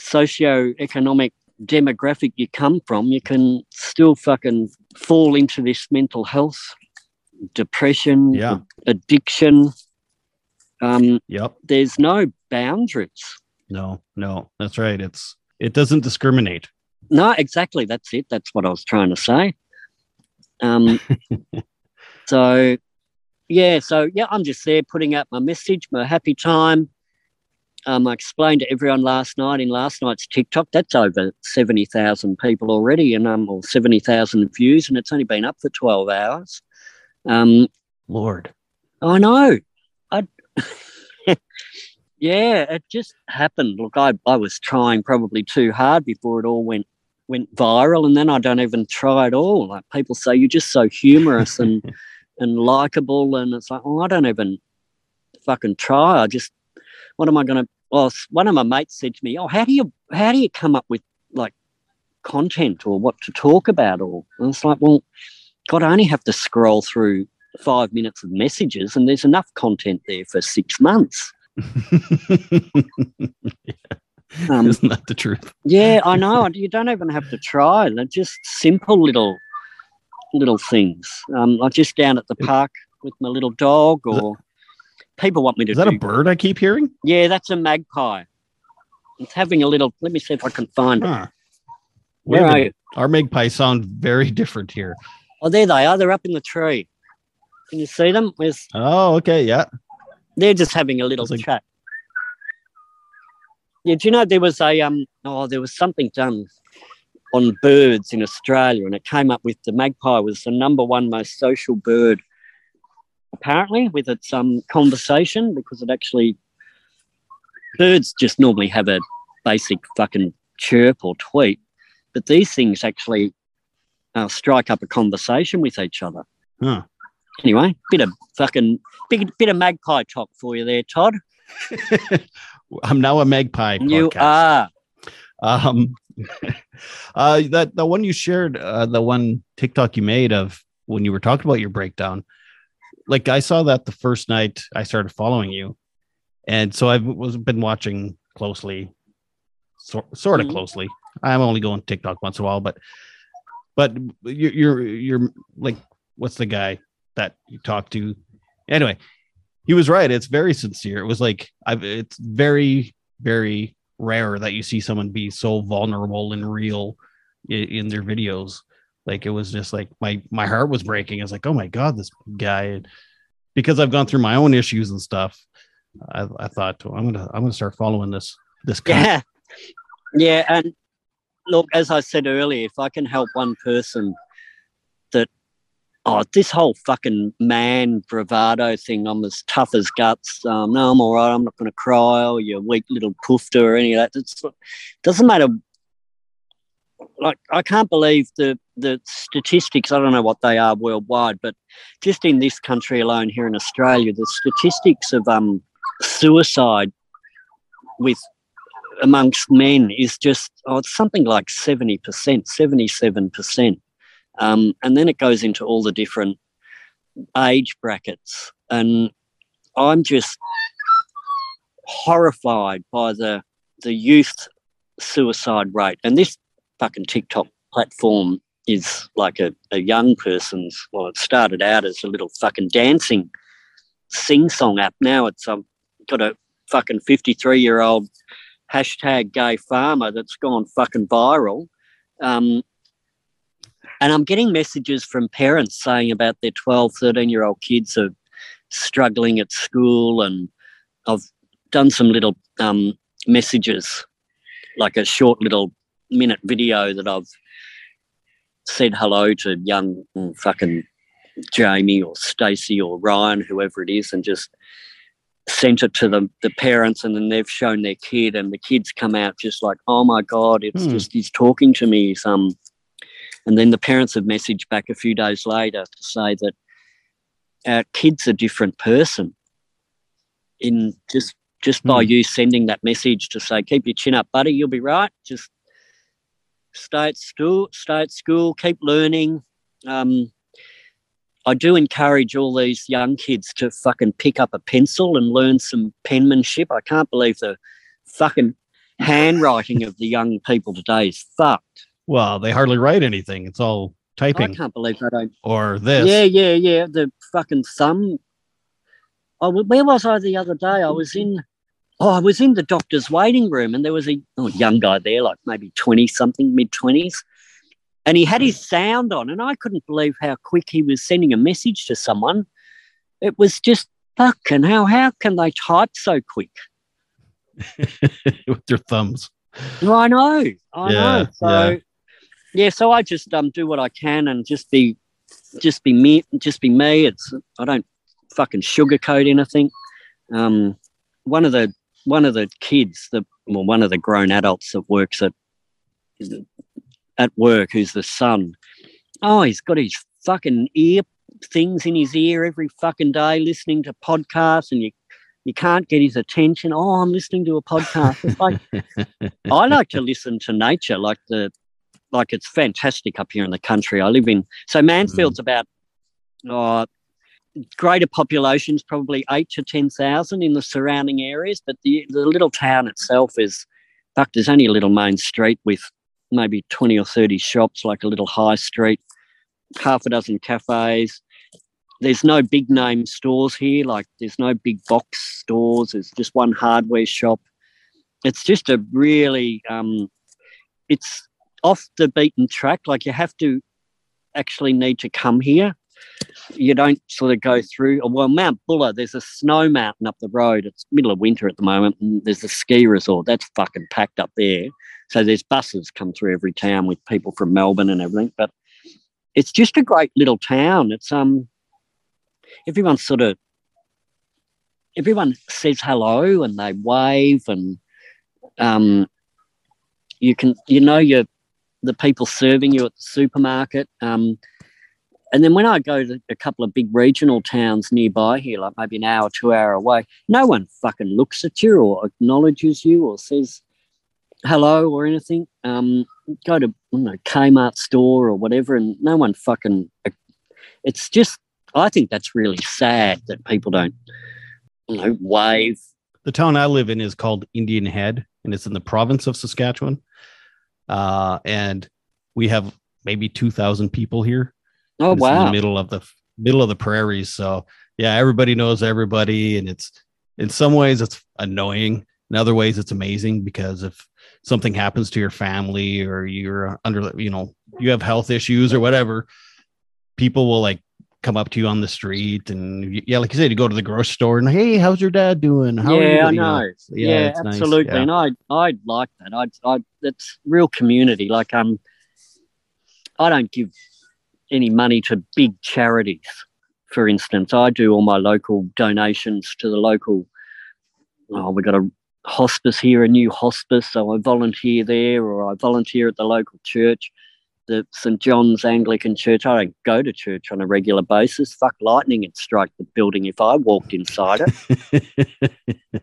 socio-economic demographic you come from, you can still fucking fall into this mental health, depression, Yeah. addiction. Um, Yep. there's no boundaries. No, no, that's right. It's it doesn't discriminate. No, exactly. That's it. That's what I was trying to say. Um, so, yeah. So, yeah, I'm just there putting out my message, my happy time. Um, I explained to everyone last night in last night's TikTok. That's over seventy thousand people already, and um, or seventy thousand views, and it's only been up for twelve hours. Um, Lord. I know. I yeah, it just happened. Look, I, I was trying probably too hard before it all went went viral, and then I don't even try at all. Like people say, you're just so humorous and and likable, and it's like, oh, I don't even fucking try. I just, what am I going to? Well, one of my mates said to me, "Oh, how do you how do you come up with like content or what to talk about?" Or and it's like, well, God, I only have to scroll through five minutes of messages, and there's enough content there for six months. Um, Isn't that the truth? yeah, I know. You don't even have to try. They're just simple little little things. Um, like just down at the park with my little dog, or people want me to Is that do. a bird I keep hearing? yeah, that's a magpie. It's having a little. Let me see if I can find it. Where are you? Our magpies sound very different here. Oh, there they are. They're up in the tree. Can you see them? Where's, Oh, okay, yeah. they're just having a little like- chat. Yeah, do you know there was a um? Oh, there was something done on birds in Australia, and it came up with the magpie was the number one most social bird, apparently, with its um conversation because it actually birds just normally have a basic fucking chirp or tweet, but these things actually uh, strike up a conversation with each other. Huh. Anyway, bit of fucking big bit of magpie talk for you there, Todd. I'm now a magpie. You podcast. are. Um, uh, that the one you shared, uh, the one TikTok you made of when you were talking about your breakdown, like I saw that the first night I started following you, and so I've was been watching closely, so, sort of Mhm. closely. I'm only going TikTok once in a while, but but you're you're you're like what's the guy that you talk to? Anyway, he was right. It's very sincere. It was like I've it's very very rare that you see someone be so vulnerable and real in, in their videos. Like it was just like my my heart was breaking. I was like, oh my god, this guy. And because I've gone through my own issues and stuff, I, I thought "Oh, I'm gonna I'm gonna start following this this guy. Yeah. Yeah. And look, as I said earlier, if I can help one person that, oh, this whole fucking man bravado thing, I'm as tough as guts. Um, no, I'm all right. I'm not going to cry or you weak little poofter or any of that. It's, doesn't matter. Like, I can't believe the, the statistics. I don't know what they are worldwide, but just in this country alone, here in Australia, the statistics of um, suicide with amongst men is just oh, something like 70%, 77%. Um, and then it goes into all the different age brackets. And I'm just horrified by the the youth suicide rate. And this fucking TikTok platform is like a, a young person's well, it started out as a little fucking dancing sing song app now. It's um, got a fucking 53 year old hashtag gay farmer that's gone fucking viral. Um, and I'm getting messages from parents saying about their 12, 13 year old kids are struggling at school. And I've done some little um, messages, like a short little minute video that I've said hello to young mm, fucking Jamie or Stacey or Ryan, whoever it is, and just sent it to the, the parents and then they've shown their kid and the kids come out just like, oh my God, it's hmm. just he's talking to me. Some and then the parents have messaged back a few days later to say that our kid's a different person. In just just by hmm. you sending that message to say, keep your chin up, buddy, you'll be right. Just stay at school, stay at school, keep learning. Um, I do encourage all these young kids to fucking pick up a pencil and learn some penmanship. I can't believe the fucking handwriting of the young people today is fucked. Well, they hardly write anything. It's all typing. I can't believe they don't. Or this. Yeah, yeah, yeah. The fucking thumb. Oh, where was I the other day? I was in. Oh, I was in the doctor's waiting room, and there was a oh, young guy there, like maybe twenty something, mid twenties, and he had his sound on, and I couldn't believe how quick he was sending a message to someone. It was just fucking how how can they type so quick with their thumbs? I know, I yeah, know. So yeah. yeah, so I just um do what I can and just be just be me, just be me. It's I don't fucking sugarcoat anything. Um, one of the one of the kids, the well, one of the grown adults that works at at work who's the son. Oh, he's got his fucking ear things in his ear every fucking day, listening to podcasts, and you you can't get his attention. Oh, I'm listening to a podcast. It's like I like to listen to nature, like the like it's fantastic up here in the country. I live in so Mansfield's mm. about oh, greater populations, probably eight to ten thousand in the surrounding areas, but the the little town itself is fuck. There's only a little main street with maybe 20 or 30 shops, like a little high street, half a dozen cafes. There's no big name stores here, like there's no big box stores. There's just one hardware shop. It's just a really, um, it's off the beaten track. Like you have to actually need to come here. You don't sort of go through. Well, Mount Buller, there's a snow mountain up the road. It's middle of winter at the moment, and there's a ski resort. That's fucking packed up there. So there's buses come through every town with people from Melbourne and everything. But it's just a great little town. It's um everyone sort of everyone says hello and they wave and um you can you know you're the people serving you at the supermarket. Um and then when I go to a couple of big regional towns nearby here, like maybe an hour, two hour away, no one fucking looks at you or acknowledges you or says hello or anything. Um, go to I know, Kmart store or whatever, and no one fucking. It's just, I think that's really sad that people don't, you know, wave. The town I live in is called Indian Head, and it's in the province of Saskatchewan. Uh, and we have maybe two thousand people here. Oh wow! In the middle of the middle of the prairies, so yeah, everybody knows everybody, and it's in some ways it's annoying. In other ways, it's amazing because if something happens to your family or you're under, you know, you have health issues or whatever, people will like come up to you on the street and yeah, like you said, you go to the grocery store and hey, how's your dad doing? How yeah, I know. know? Yeah, yeah absolutely. Nice. Yeah. And I I like that. I I that's real community. Like um, I don't give any money to big charities. For instance, I do all my local donations to the local. Oh, we got a hospice here, a new hospice, so I volunteer there or I volunteer at the local church, the St John's Anglican Church. I don't go to church on a regular basis. Fuck lightning and strike the building if I walked inside it.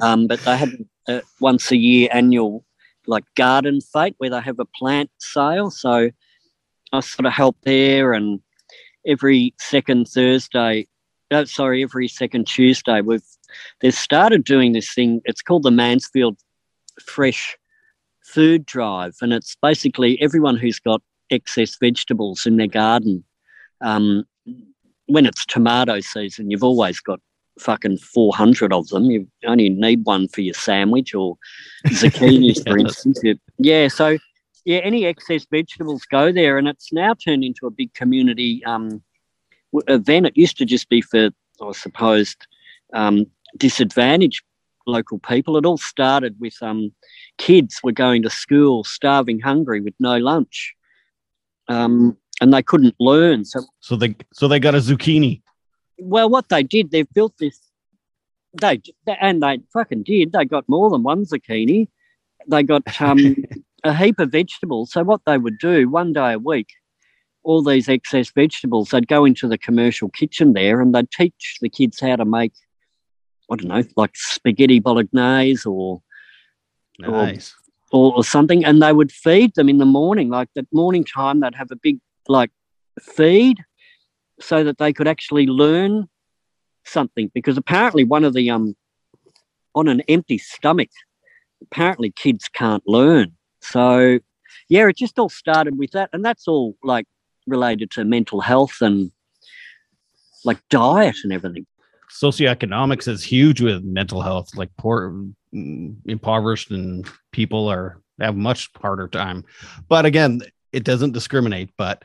um, but they have a once a year annual like garden fete where they have a plant sale. So sort of help there and every second Thursday, oh, sorry, every second Tuesday we've they've started doing this thing. It's called the Mansfield Fresh Food Drive, and it's basically everyone who's got excess vegetables in their garden. Um, when it's tomato season, you've always got fucking 400 of them. You only need one for your sandwich or zucchinis, for instance. Yeah, so yeah, any excess vegetables go there, and it's now turned into a big community um, event. It used to just be for, I suppose, um, disadvantaged local people. It all started with um, kids were going to school starving, hungry, with no lunch, um, and they couldn't learn. So, so they so they got a zucchini. Well, what they did, they've built this. They and they fucking did. They got more than one zucchini. They got um, a heap of vegetables. So what they would do one day a week, all these excess vegetables, they'd go into the commercial kitchen there and they'd teach the kids how to make, I don't know, like spaghetti bolognese or nice. or, or something, and they would feed them in the morning. Like at morning time, they'd have a big like feed so that they could actually learn something. Because apparently, one of the um on an empty stomach, apparently kids can't learn. So, yeah, it just all started with that. And that's all like related to mental health and like diet and everything. Socioeconomics is huge with mental health. Like poor, impoverished, and people are have much harder time. But again, it doesn't discriminate. But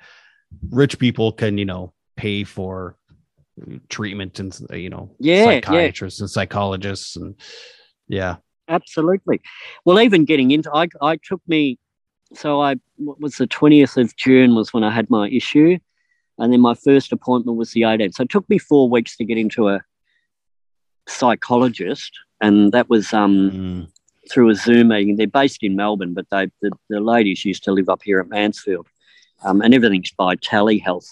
rich people can, you know, pay for treatment and you know, yeah, psychiatrists yeah. and psychologists and yeah, Absolutely. Well, even getting into, I, I took me, so I what was the 20th of June was when I had my issue. And then my first appointment was the 18th. So it took me four weeks to get into a psychologist. And that was um, mm. through a Zoom meeting. They're based in Melbourne, but they the, the ladies used to live up here at Mansfield. Um, and everything's by telehealth,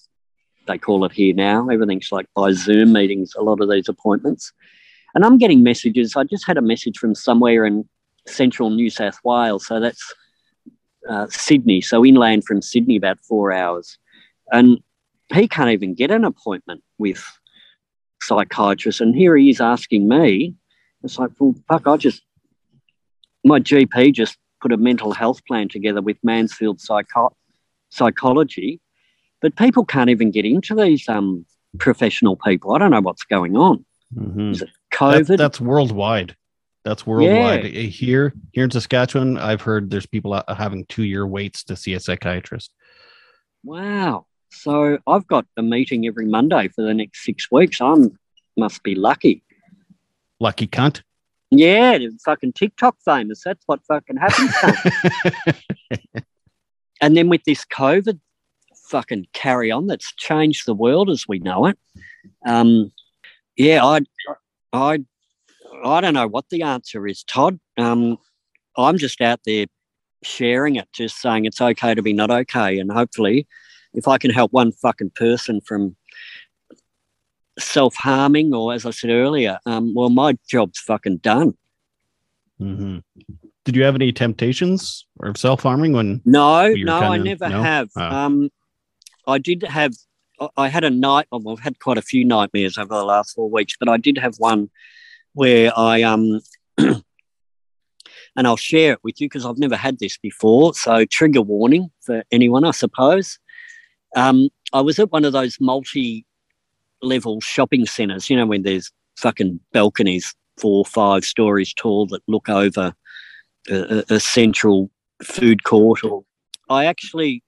they call it here now. Everything's like by Zoom meetings, a lot of these appointments. And I'm getting messages. I just had a message from somewhere in central New South Wales. So that's uh, Sydney. So inland from Sydney, about four hours. And he can't even get an appointment with psychiatrist. And here he is asking me. It's like, well, fuck, I just, my GP just put a mental health plan together with Mansfield Psycho- Psychology. But people can't even get into these um, professional people. I don't know what's going on. Mm-hmm. Is it COVID? That's, that's worldwide. That's worldwide. Yeah. Here, here in Saskatchewan, I've heard there's people having two year waits to see a psychiatrist. Wow. So I've got a meeting every Monday for the next six weeks. I'm must be lucky. Lucky cunt. Yeah, fucking TikTok famous. That's what fucking happens. and then with this COVID fucking carry on that's changed the world as we know it. Um, yeah, I, I, I don't know what the answer is, Todd. Um, I'm just out there sharing it, just saying it's okay to be not okay, and hopefully, if I can help one fucking person from self harming, or as I said earlier, um, well, my job's fucking done. Mm-hmm. Did you have any temptations of self harming when? No, no, kinda, I never no? have. Oh. Um, I did have I had a night. Well, I've had quite a few nightmares over the last four weeks, but I did have one where I um, and I'll share it with you because I've never had this before. So trigger warning for anyone, I suppose. Um, I was at one of those multi-level shopping centres. You know, when there's fucking balconies, four, or five stories tall that look over a, a central food court. Or I actually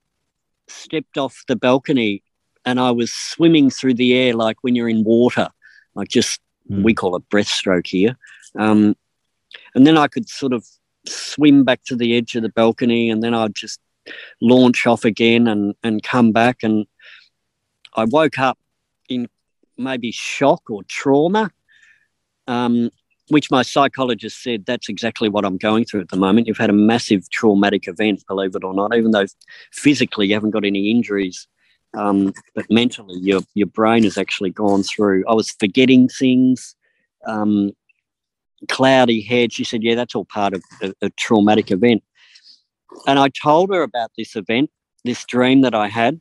stepped off the balcony and I was swimming through the air like when you're in water, like just mm. we call it breaststroke here. Um, and then I could sort of swim back to the edge of the balcony, and then I'd just launch off again and and come back. And I woke up in maybe shock or trauma. Um, which my psychologist said that's exactly what I'm going through at the moment. You've had a massive traumatic event, believe it or not, even though physically you haven't got any injuries um, but mentally your your brain has actually gone through. I was forgetting things, um, cloudy head. She said, "Yeah, that's all part of a, a traumatic event." And I told her about this event, this dream that I had,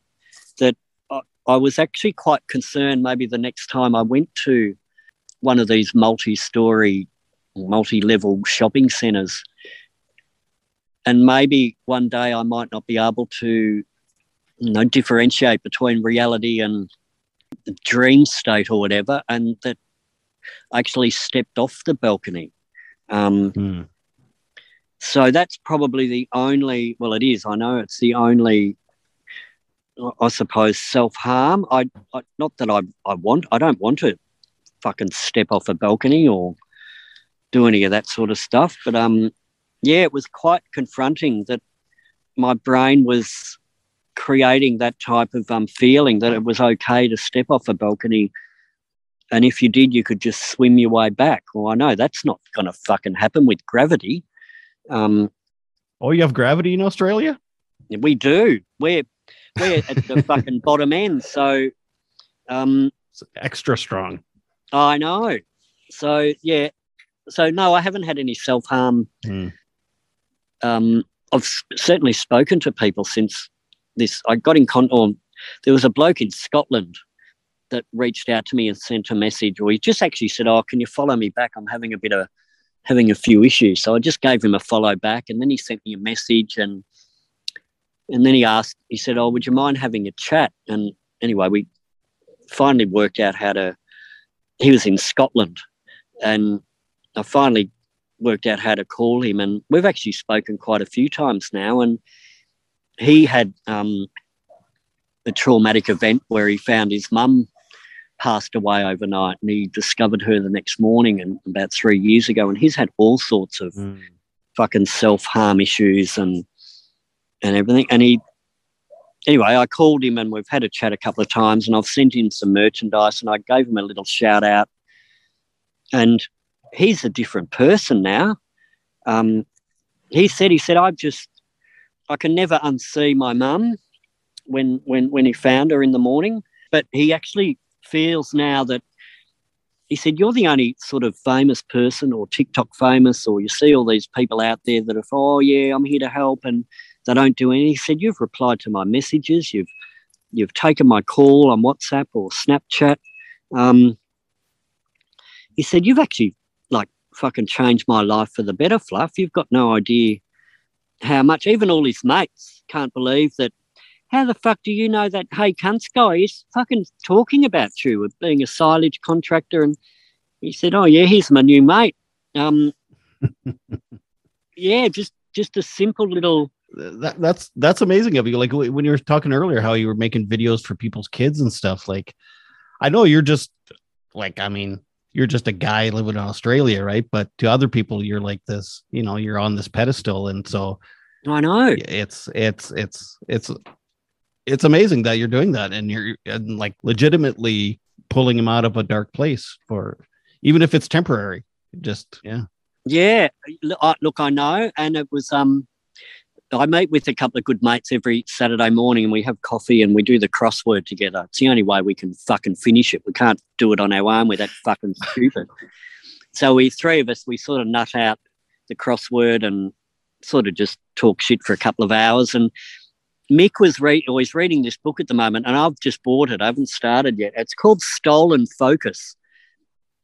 that I, I was actually quite concerned. Maybe the next time I went to one of these multi-story, multi-level shopping centres, and maybe one day I might not be able to you know, differentiate between reality and the dream state or whatever, and that actually stepped off the balcony. Um, Mm. so that's probably the only, well, it is, I know it's the only, I suppose, self harm. I, I, not that I, I want, I don't want to fucking step off a balcony or do any of that sort of stuff. But um, yeah, it was quite confronting that my brain was creating that type of um, feeling that it was okay to step off a balcony. And if you did, you could just swim your way back. Well, I know that's not going to fucking happen with gravity. Um, Oh, you have gravity in Australia? we do. We're we're at the fucking bottom end. So um, It's extra strong. I know. So yeah. So no, I haven't had any self harm. Mm. Um, I've certainly spoken to people since this. I got in con. Or there was a bloke in Scotland that reached out to me and sent a message, or he just actually said, "Oh, can you follow me back? I'm having a bit of having a few issues." So I just gave him a follow back, and then he sent me a message, and and then he asked. He said, "Oh, would you mind having a chat?" And anyway, we finally worked out how to. He was in Scotland, and I finally worked out how to call him, and we've actually spoken quite a few times now. And he had um, a traumatic event where he found his mum passed away overnight, and he discovered her the next morning, and about three years ago. And he's had all sorts of Mm. fucking self harm issues and and everything. And he anyway, I called him and we've had a chat a couple of times, and I've sent him some merchandise, and I gave him a little shout out. And he's a different person now. Um, he said, he said, I've just, I can never unsee my mum when when when he found her in the morning, but he actually feels now that he said, You're the only sort of famous person or TikTok famous, or you see all these people out there that are, oh, yeah, I'm here to help, and they don't do anything. He said, You've replied to my messages, you've you've taken my call on WhatsApp or Snapchat. Um, he said, You've actually like fucking changed my life for the better, Fluff. You've got no idea how much, even all his mates can't believe that. How the fuck do you know that hey cunts guy is fucking talking about you of being a silage contractor? And he said, Oh yeah, he's my new mate. Um yeah, just just a simple little That, that's that's amazing of you. Like when you were talking earlier, how you were making videos for people's kids and stuff. Like, I know you're just like, I mean, you're just a guy living in Australia, right? But to other people, you're like this. You know, you're on this pedestal, and so I know. it's it's it's it's it's amazing that you're doing that and you're and like legitimately pulling him out of a dark place for even if it's temporary just yeah Yeah, look I, look, I know, and it was. Um, I meet with a couple of good mates every Saturday morning, and we have coffee and we do the crossword together. It's the only way we can fucking finish it. We can't do it on our own. We're that fucking stupid. so we three of us, we sort of nut out the crossword and sort of just talk shit for a couple of hours. And Mick was re- or he's reading this book at the moment, and I've just bought it. I haven't started yet. It's called Stolen Focus,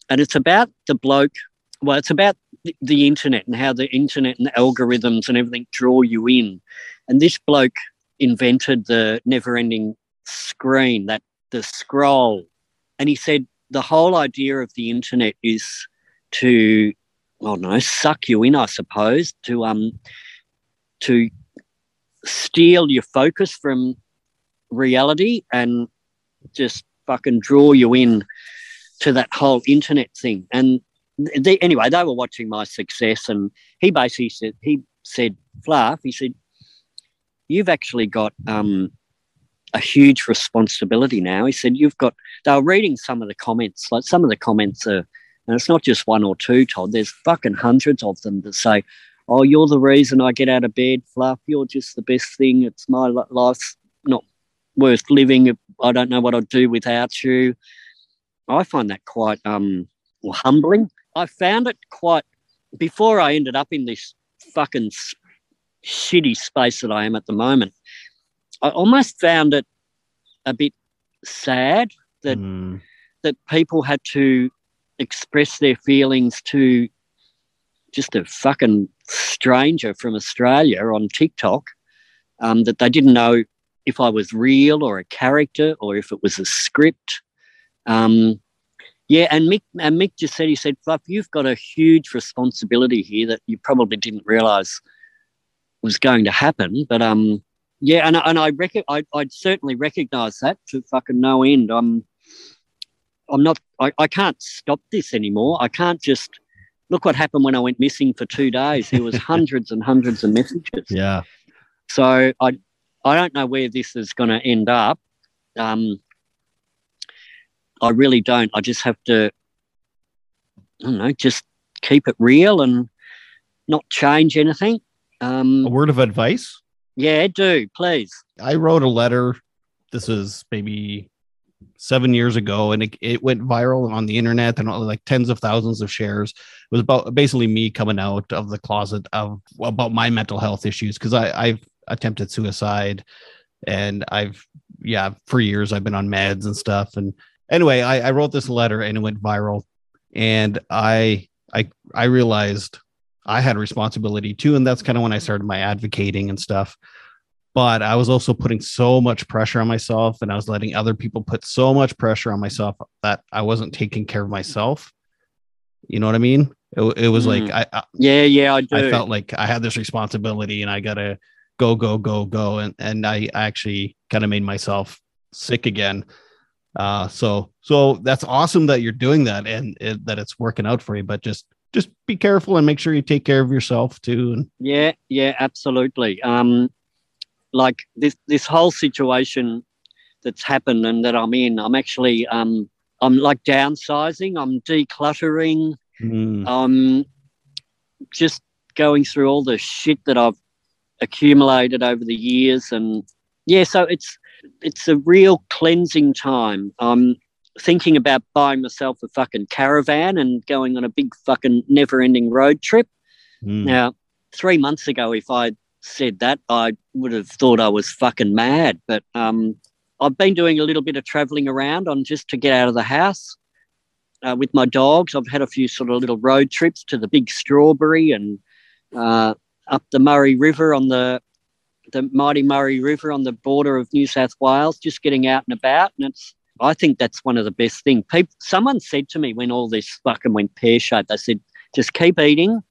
and it's about the bloke. Well, it's about the, internet and how the internet and the algorithms and everything draw you in. And this bloke invented the never-ending screen, that the scroll, and he said the whole idea of the internet is to, don't know, suck you in, I suppose, to um, to steal your focus from reality and just fucking draw you in to that whole internet thing. And they, anyway, they were watching my success, and he basically said, he said, Fluff, he said, you've actually got um, a huge responsibility now. He said, you've got, they were reading some of the comments, like some of the comments are, and it's not just one or two, Todd, there's fucking hundreds of them that say, oh, you're the reason I get out of bed, Fluff, you're just the best thing. It's my life's not worth living. I don't know what I'd do without you. I find that quite um, humbling. I found it quite before I ended up in this fucking shitty space that I am at the moment. I almost found it a bit sad that Mm, that people had to express their feelings to just a fucking stranger from Australia on TikTok um, that they didn't know if I was real or a character or if it was a script. Um, yeah, and Mick and Mick just said he said, Fluff, you've got a huge responsibility here that you probably didn't realise was going to happen. But um, yeah, and and I reckon I I'd certainly recognise that to fucking no end. I'm I'm not I, I can't stop this anymore. I can't just look what happened when I went missing for two days. There was hundreds and hundreds of messages. Yeah. So I I don't know where this is going to end up. Um, I really don't. I just have to, I don't know, just keep it real and not change anything. Um, A word of advice. yeah, do please. I wrote a letter. This was maybe seven years ago, and it, it went viral on the internet and like tens of thousands of shares. It was about basically me coming out of the closet of about my mental health issues because I I've attempted suicide, and I've yeah for years I've been on meds and stuff. And anyway, I, I wrote this letter and it went viral, and I I I realized I had responsibility too, and that's kind of when I started my advocating and stuff but I was also putting so much pressure on myself and I was letting other people put so much pressure on myself that I wasn't taking care of myself. You know what I mean? It, it was Mm. like I, I Yeah, yeah, I do. I felt like I had this responsibility and I gotta go, go, go, go. And and I actually kind of made myself sick again. Uh so so that's awesome that you're doing that and it, that it's working out for you, but just just be careful and make sure you take care of yourself too. And Yeah, yeah, absolutely. Um, like this this whole situation that's happened and that I'm in, I'm actually um, I'm like downsizing. I'm decluttering. Mm, I'm just going through all the shit that I've accumulated over the years, and yeah, so it's it's a real cleansing time. I'm thinking about buying myself a fucking caravan and going on a big fucking never-ending road trip. mm. Now, three months ago, if I'd said that, I would have thought I was fucking mad. But um, I've been doing a little bit of traveling around on just to get out of the house uh, with my dogs. I've had a few sort of little road trips to the Big Strawberry and uh, up the Murray River on the the mighty Murray River on the border of New South Wales, just getting out and about. And it's I think that's one of the best things. People, someone said to me when all this fucking went pear shaped, they said, just keep eating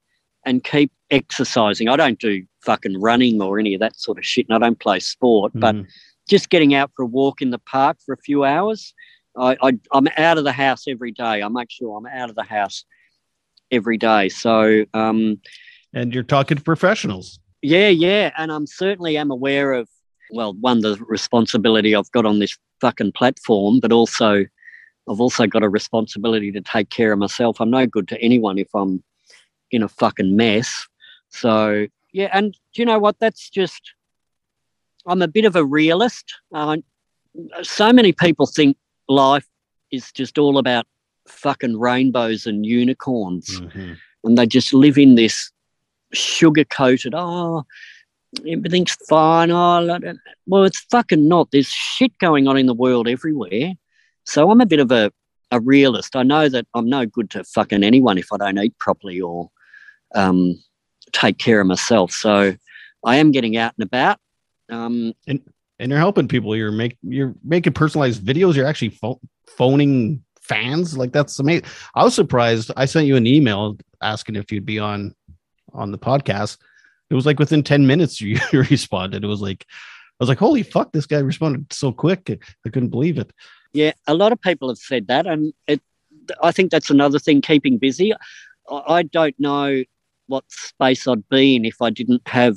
and keep exercising. I don't do fucking running or any of that sort of shit, and I don't play sport, but Mm. just getting out for a walk in the park for a few hours. I, I, I'm out of the house every day. I make sure I'm out of the house every day. So, um, and you're talking to professionals. Yeah, yeah, and I'm certainly am aware of well, one the responsibility I've got on this fucking platform, but also I've also got a responsibility to take care of myself. I'm no good to anyone if I'm in a fucking mess. So yeah, and do you know what? That's just I'm a bit of a realist. Uh, so many people think life is just all about fucking rainbows and unicorns Mhm. and they just live in this sugar coated, oh, everything's fine. Oh, well, it's fucking not. There's shit going on in the world everywhere. So I'm a bit of a, a realist. I know that I'm no good to fucking anyone if I don't eat properly or um, take care of myself. So I am getting out and about. Um, and you're helping people. You're make you're making personalized videos. You're actually pho- phoning fans. Like that's amazing. I was surprised. I sent you an email asking if you'd be on on the podcast. It was like within ten minutes you responded. It was like I was like, holy fuck, this guy responded so quick. I couldn't believe it. Yeah, a lot of people have said that, and it. I think that's another thing. Keeping busy. I, don't know what space I'd be in if I didn't have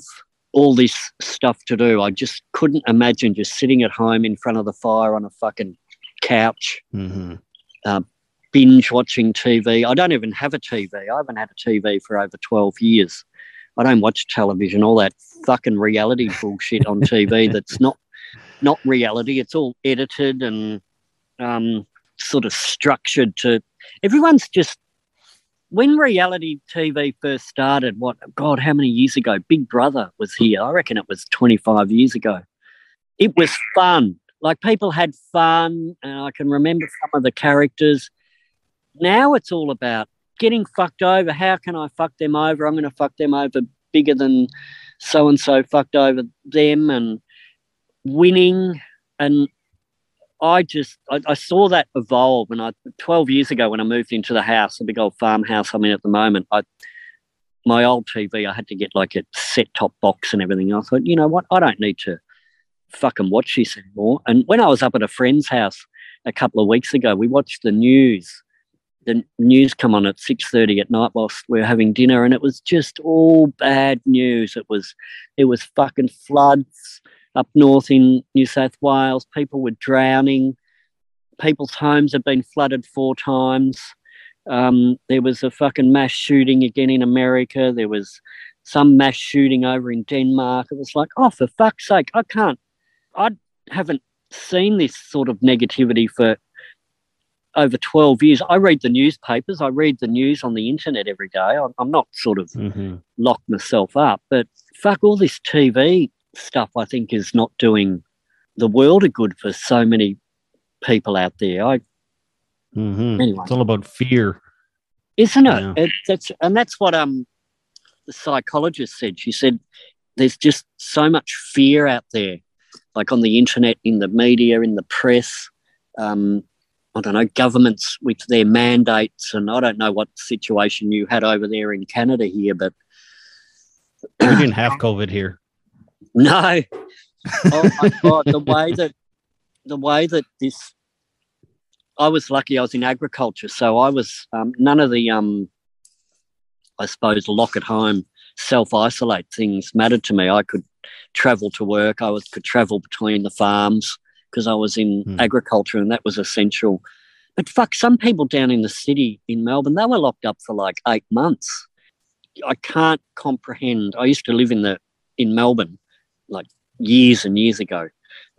all this stuff to do. I just couldn't imagine just sitting at home in front of the fire on a fucking couch, Mhm. Binge watching TV. I don't even have a TV. I haven't had a TV for over twelve years. I don't watch television. All that fucking reality bullshit on TV. That's not not reality. It's all edited and um, sort of structured to. Everyone's just when reality TV first started. What God? How many years ago? Big Brother was here. I reckon it was twenty five years ago. It was fun. Like people had fun, and I can remember some of the characters. Now it's all about getting fucked over. How can I fuck them over? I'm going to fuck them over bigger than so and so fucked over them, and winning. And I just I, I, saw that evolve, and I 12 years ago when I moved into the house, the big old farmhouse I'm in at the moment, I my old TV I had to get like a set top box and everything. I thought, you know what, I don't need to fucking watch this anymore. And when I was up at a friend's house a couple of weeks ago, we watched the news. The news come on at six thirty at night whilst we were having dinner, and it was just all bad news. It was, it was fucking floods up north in New South Wales. People were drowning. People's homes had been flooded four times. Um, there was a fucking mass shooting again in America. There was some mass shooting over in Denmark. It was like, oh, for fuck's sake, I can't, I haven't seen this sort of negativity for over 12 years. I read the newspapers, I read the news on the internet every day. I'm not sort of mm-hmm. locked myself up, but fuck all this TV stuff, I think, is not doing the world a good for so many people out there. I mm-hmm. anyway, it's all about fear, isn't it? Yeah. it? That's and that's what um the psychologist said. She said there's just so much fear out there, like on the internet, in the media, in the press. Um, I don't know, governments with their mandates, and I don't know what situation you had over there in Canada here, but we didn't have COVID here. No. oh my god, the way that the way that this I was lucky I was in agriculture, so I was um, none of the um I suppose lock at home, self isolate things mattered to me. I could travel to work, I was could travel between the farms because I was in hmm. agriculture and that was essential. But fuck, some people down in the city in Melbourne, they were locked up for like eight months. I can't comprehend. I used to live in the in Melbourne like years and years ago.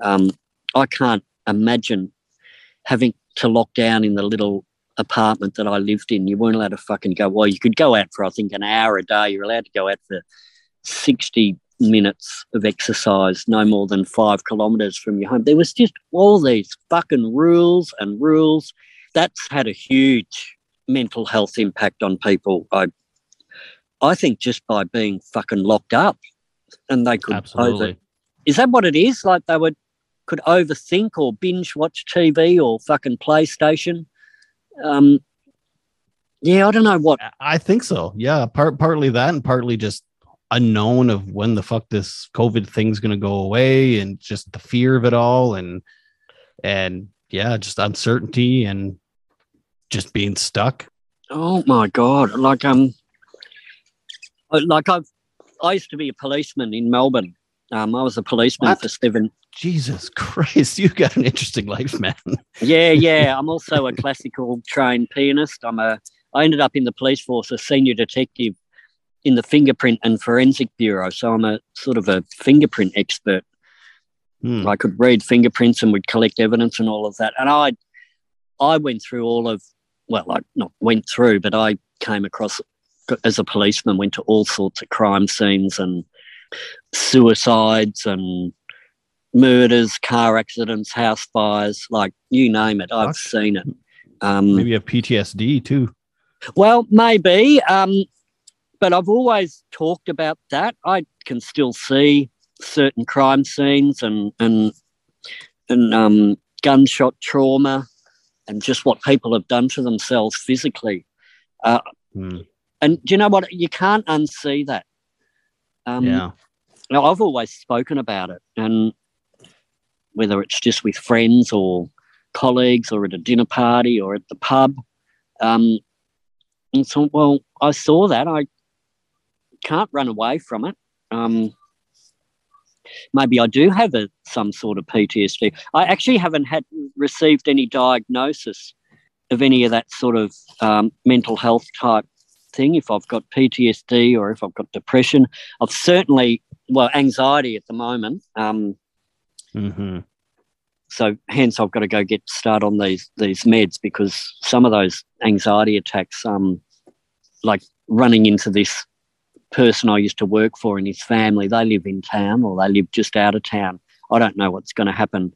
Um, I can't imagine having to lock down in the little apartment that I lived in. You weren't allowed to fucking go. Well, you could go out for I think an hour a day. You're allowed to go out for sixty minutes of exercise, no more than five kilometres from your home. There was just all these fucking rules and rules. That's had a huge mental health impact on people. I I think just by being fucking locked up and they could Absolutely. over. Is that what it is? Like they would could overthink or binge watch TV or fucking PlayStation. Um, yeah, I don't know what. I think so. Yeah, part partly that, and partly just unknown of when the fuck this COVID thing's gonna go away, and just the fear of it all, and and yeah, just uncertainty and just being stuck. Oh my god! Like um, like I've I used to be a policeman in Melbourne. Um, I was a policeman what? for seven. Jesus Christ, you've got an interesting life, man. yeah, yeah. I'm also a classical trained pianist. I'm a. I ended up in the police force as senior detective in the fingerprint and forensic bureau. So I'm a sort of a fingerprint expert. Hmm. I could read fingerprints and would collect evidence and all of that. And I, I went through all of. Well, I not went through, but I came across as a policeman, went to all sorts of crime scenes and suicides and murders, car accidents, house fires, like you name it. I've seen it. Um, maybe a PTSD too. Well, maybe. Um, but I've always talked about that. I can still see certain crime scenes and and and um, gunshot trauma and just what people have done to themselves physically. Uh, mm. And do you know what? You can't unsee that. Um, yeah. Now, I've always spoken about it, and whether it's just with friends or colleagues or at a dinner party or at the pub. Um, and so, well, I saw that. I can't run away from it. Um, maybe I do have a, some sort of PTSD. I actually haven't had received any diagnosis of any of that sort of um, mental health type thing, if I've got PTSD or if I've got depression. I've certainly, well, anxiety at the moment. Um, mm-hmm. So hence I've got to go get start on these these meds because some of those anxiety attacks, um, like running into this person I used to work for and his family, they live in town or they live just out of town. I don't know what's going to happen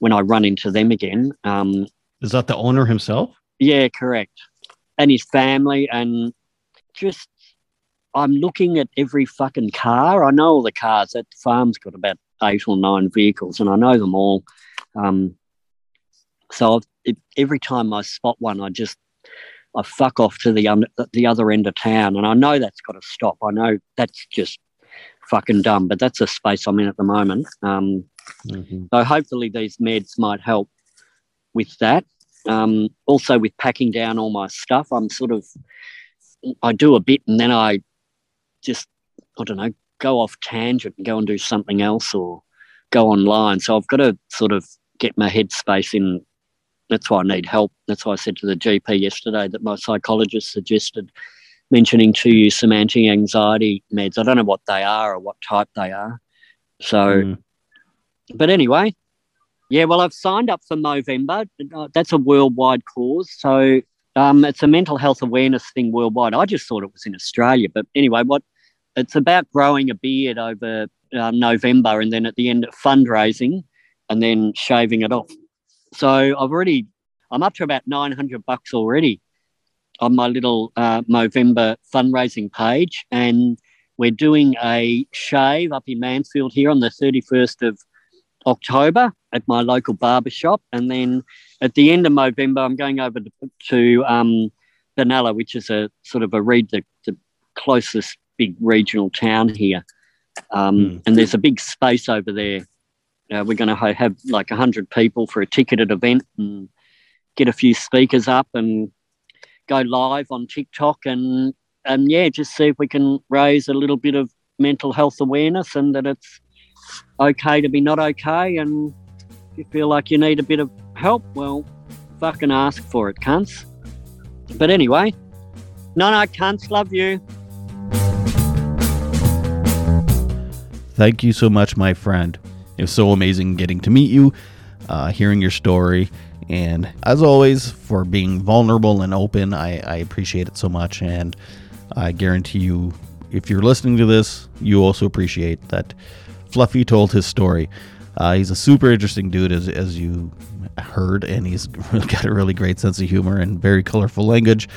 when I run into them again. Um, Is that the owner himself? Yeah, correct and his family and just I'm looking at every fucking car. I know all the cars. That farm's got about eight or nine vehicles, and I know them all. Um, So if, every time I spot one, I just I fuck off to the un- the other end of town, and I know that's got to stop. I know that's just fucking dumb, but that's a space I'm in at the moment. Um, mm-hmm. So hopefully these meds might help with that. Um, also with packing down all my stuff, I'm sort of I do a bit and then I just I don't know go off tangent and go and do something else or go online. So I've got to sort of get my headspace in. That's why I need help. That's why I said to the GP yesterday that my psychologist suggested mentioning to you some anti-anxiety meds. I don't know what they are or what type they are. So, mm. but anyway, yeah. Well, I've signed up for Movember. Uh, that's a worldwide cause. So um, it's a mental health awareness thing worldwide. I just thought it was in Australia, but anyway, what it's about growing a beard over uh, November and then at the end of fundraising and then shaving it off. So I've already, I'm up to about 900 bucks already on my little uh, Movember fundraising page. And we're doing a shave up in Mansfield here on the 31st of October at my local barber shop. And then at the end of November, I'm going over to, to um, Benalla, which is a sort of a read the, the closest big regional town here. Um, mm. And there's a big space over there. Uh, we're going to have like 100 people for a ticketed event and get a few speakers up and go live on TikTok and and yeah, just see if we can raise a little bit of mental health awareness and that it's okay to be not okay. And if you feel like you need a bit of help, well, fucking ask for it, cunts. But anyway, no, no, cunts, love you. Thank you so much, my friend. It was so amazing getting to meet you, uh, hearing your story, and as always, for being vulnerable and open, I, I appreciate it so much. And I guarantee you, if you're listening to this, you also appreciate that Fluffy told his story. Uh, he's a super interesting dude, as, as you heard, and he's got a really great sense of humor and very colorful language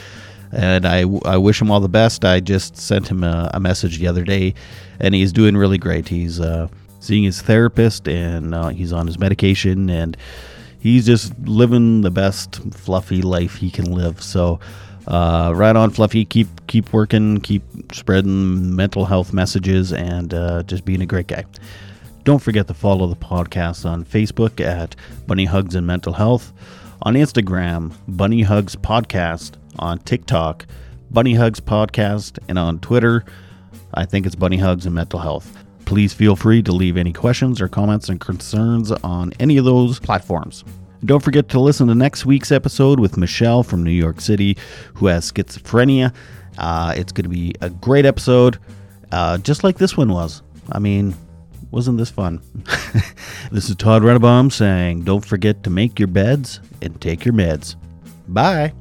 and I, I wish him all the best. I just sent him a, a message the other day, and he's doing really great. He's uh, seeing his therapist, and uh, he's on his medication, and he's just living the best fluffy life he can live. So, uh, right on, Fluffy. Keep keep working, keep spreading mental health messages, and uh, just being a great guy. Don't forget to follow the podcast on Facebook at Bunny Hugs and Mental Health, on Instagram, Bunny Hugs Podcast on TikTok, Bunny Hugs Podcast, and on Twitter, I think it's Bunny Hugs and Mental Health. Please feel free to leave any questions or comments and concerns on any of those platforms. Don't forget to listen to next week's episode with Michelle from New York City, who has schizophrenia. Uh, it's going to be a great episode, uh, just like this one was. I mean, wasn't this fun? this is Todd Rennebaum saying, don't forget to make your beds and take your meds. Bye.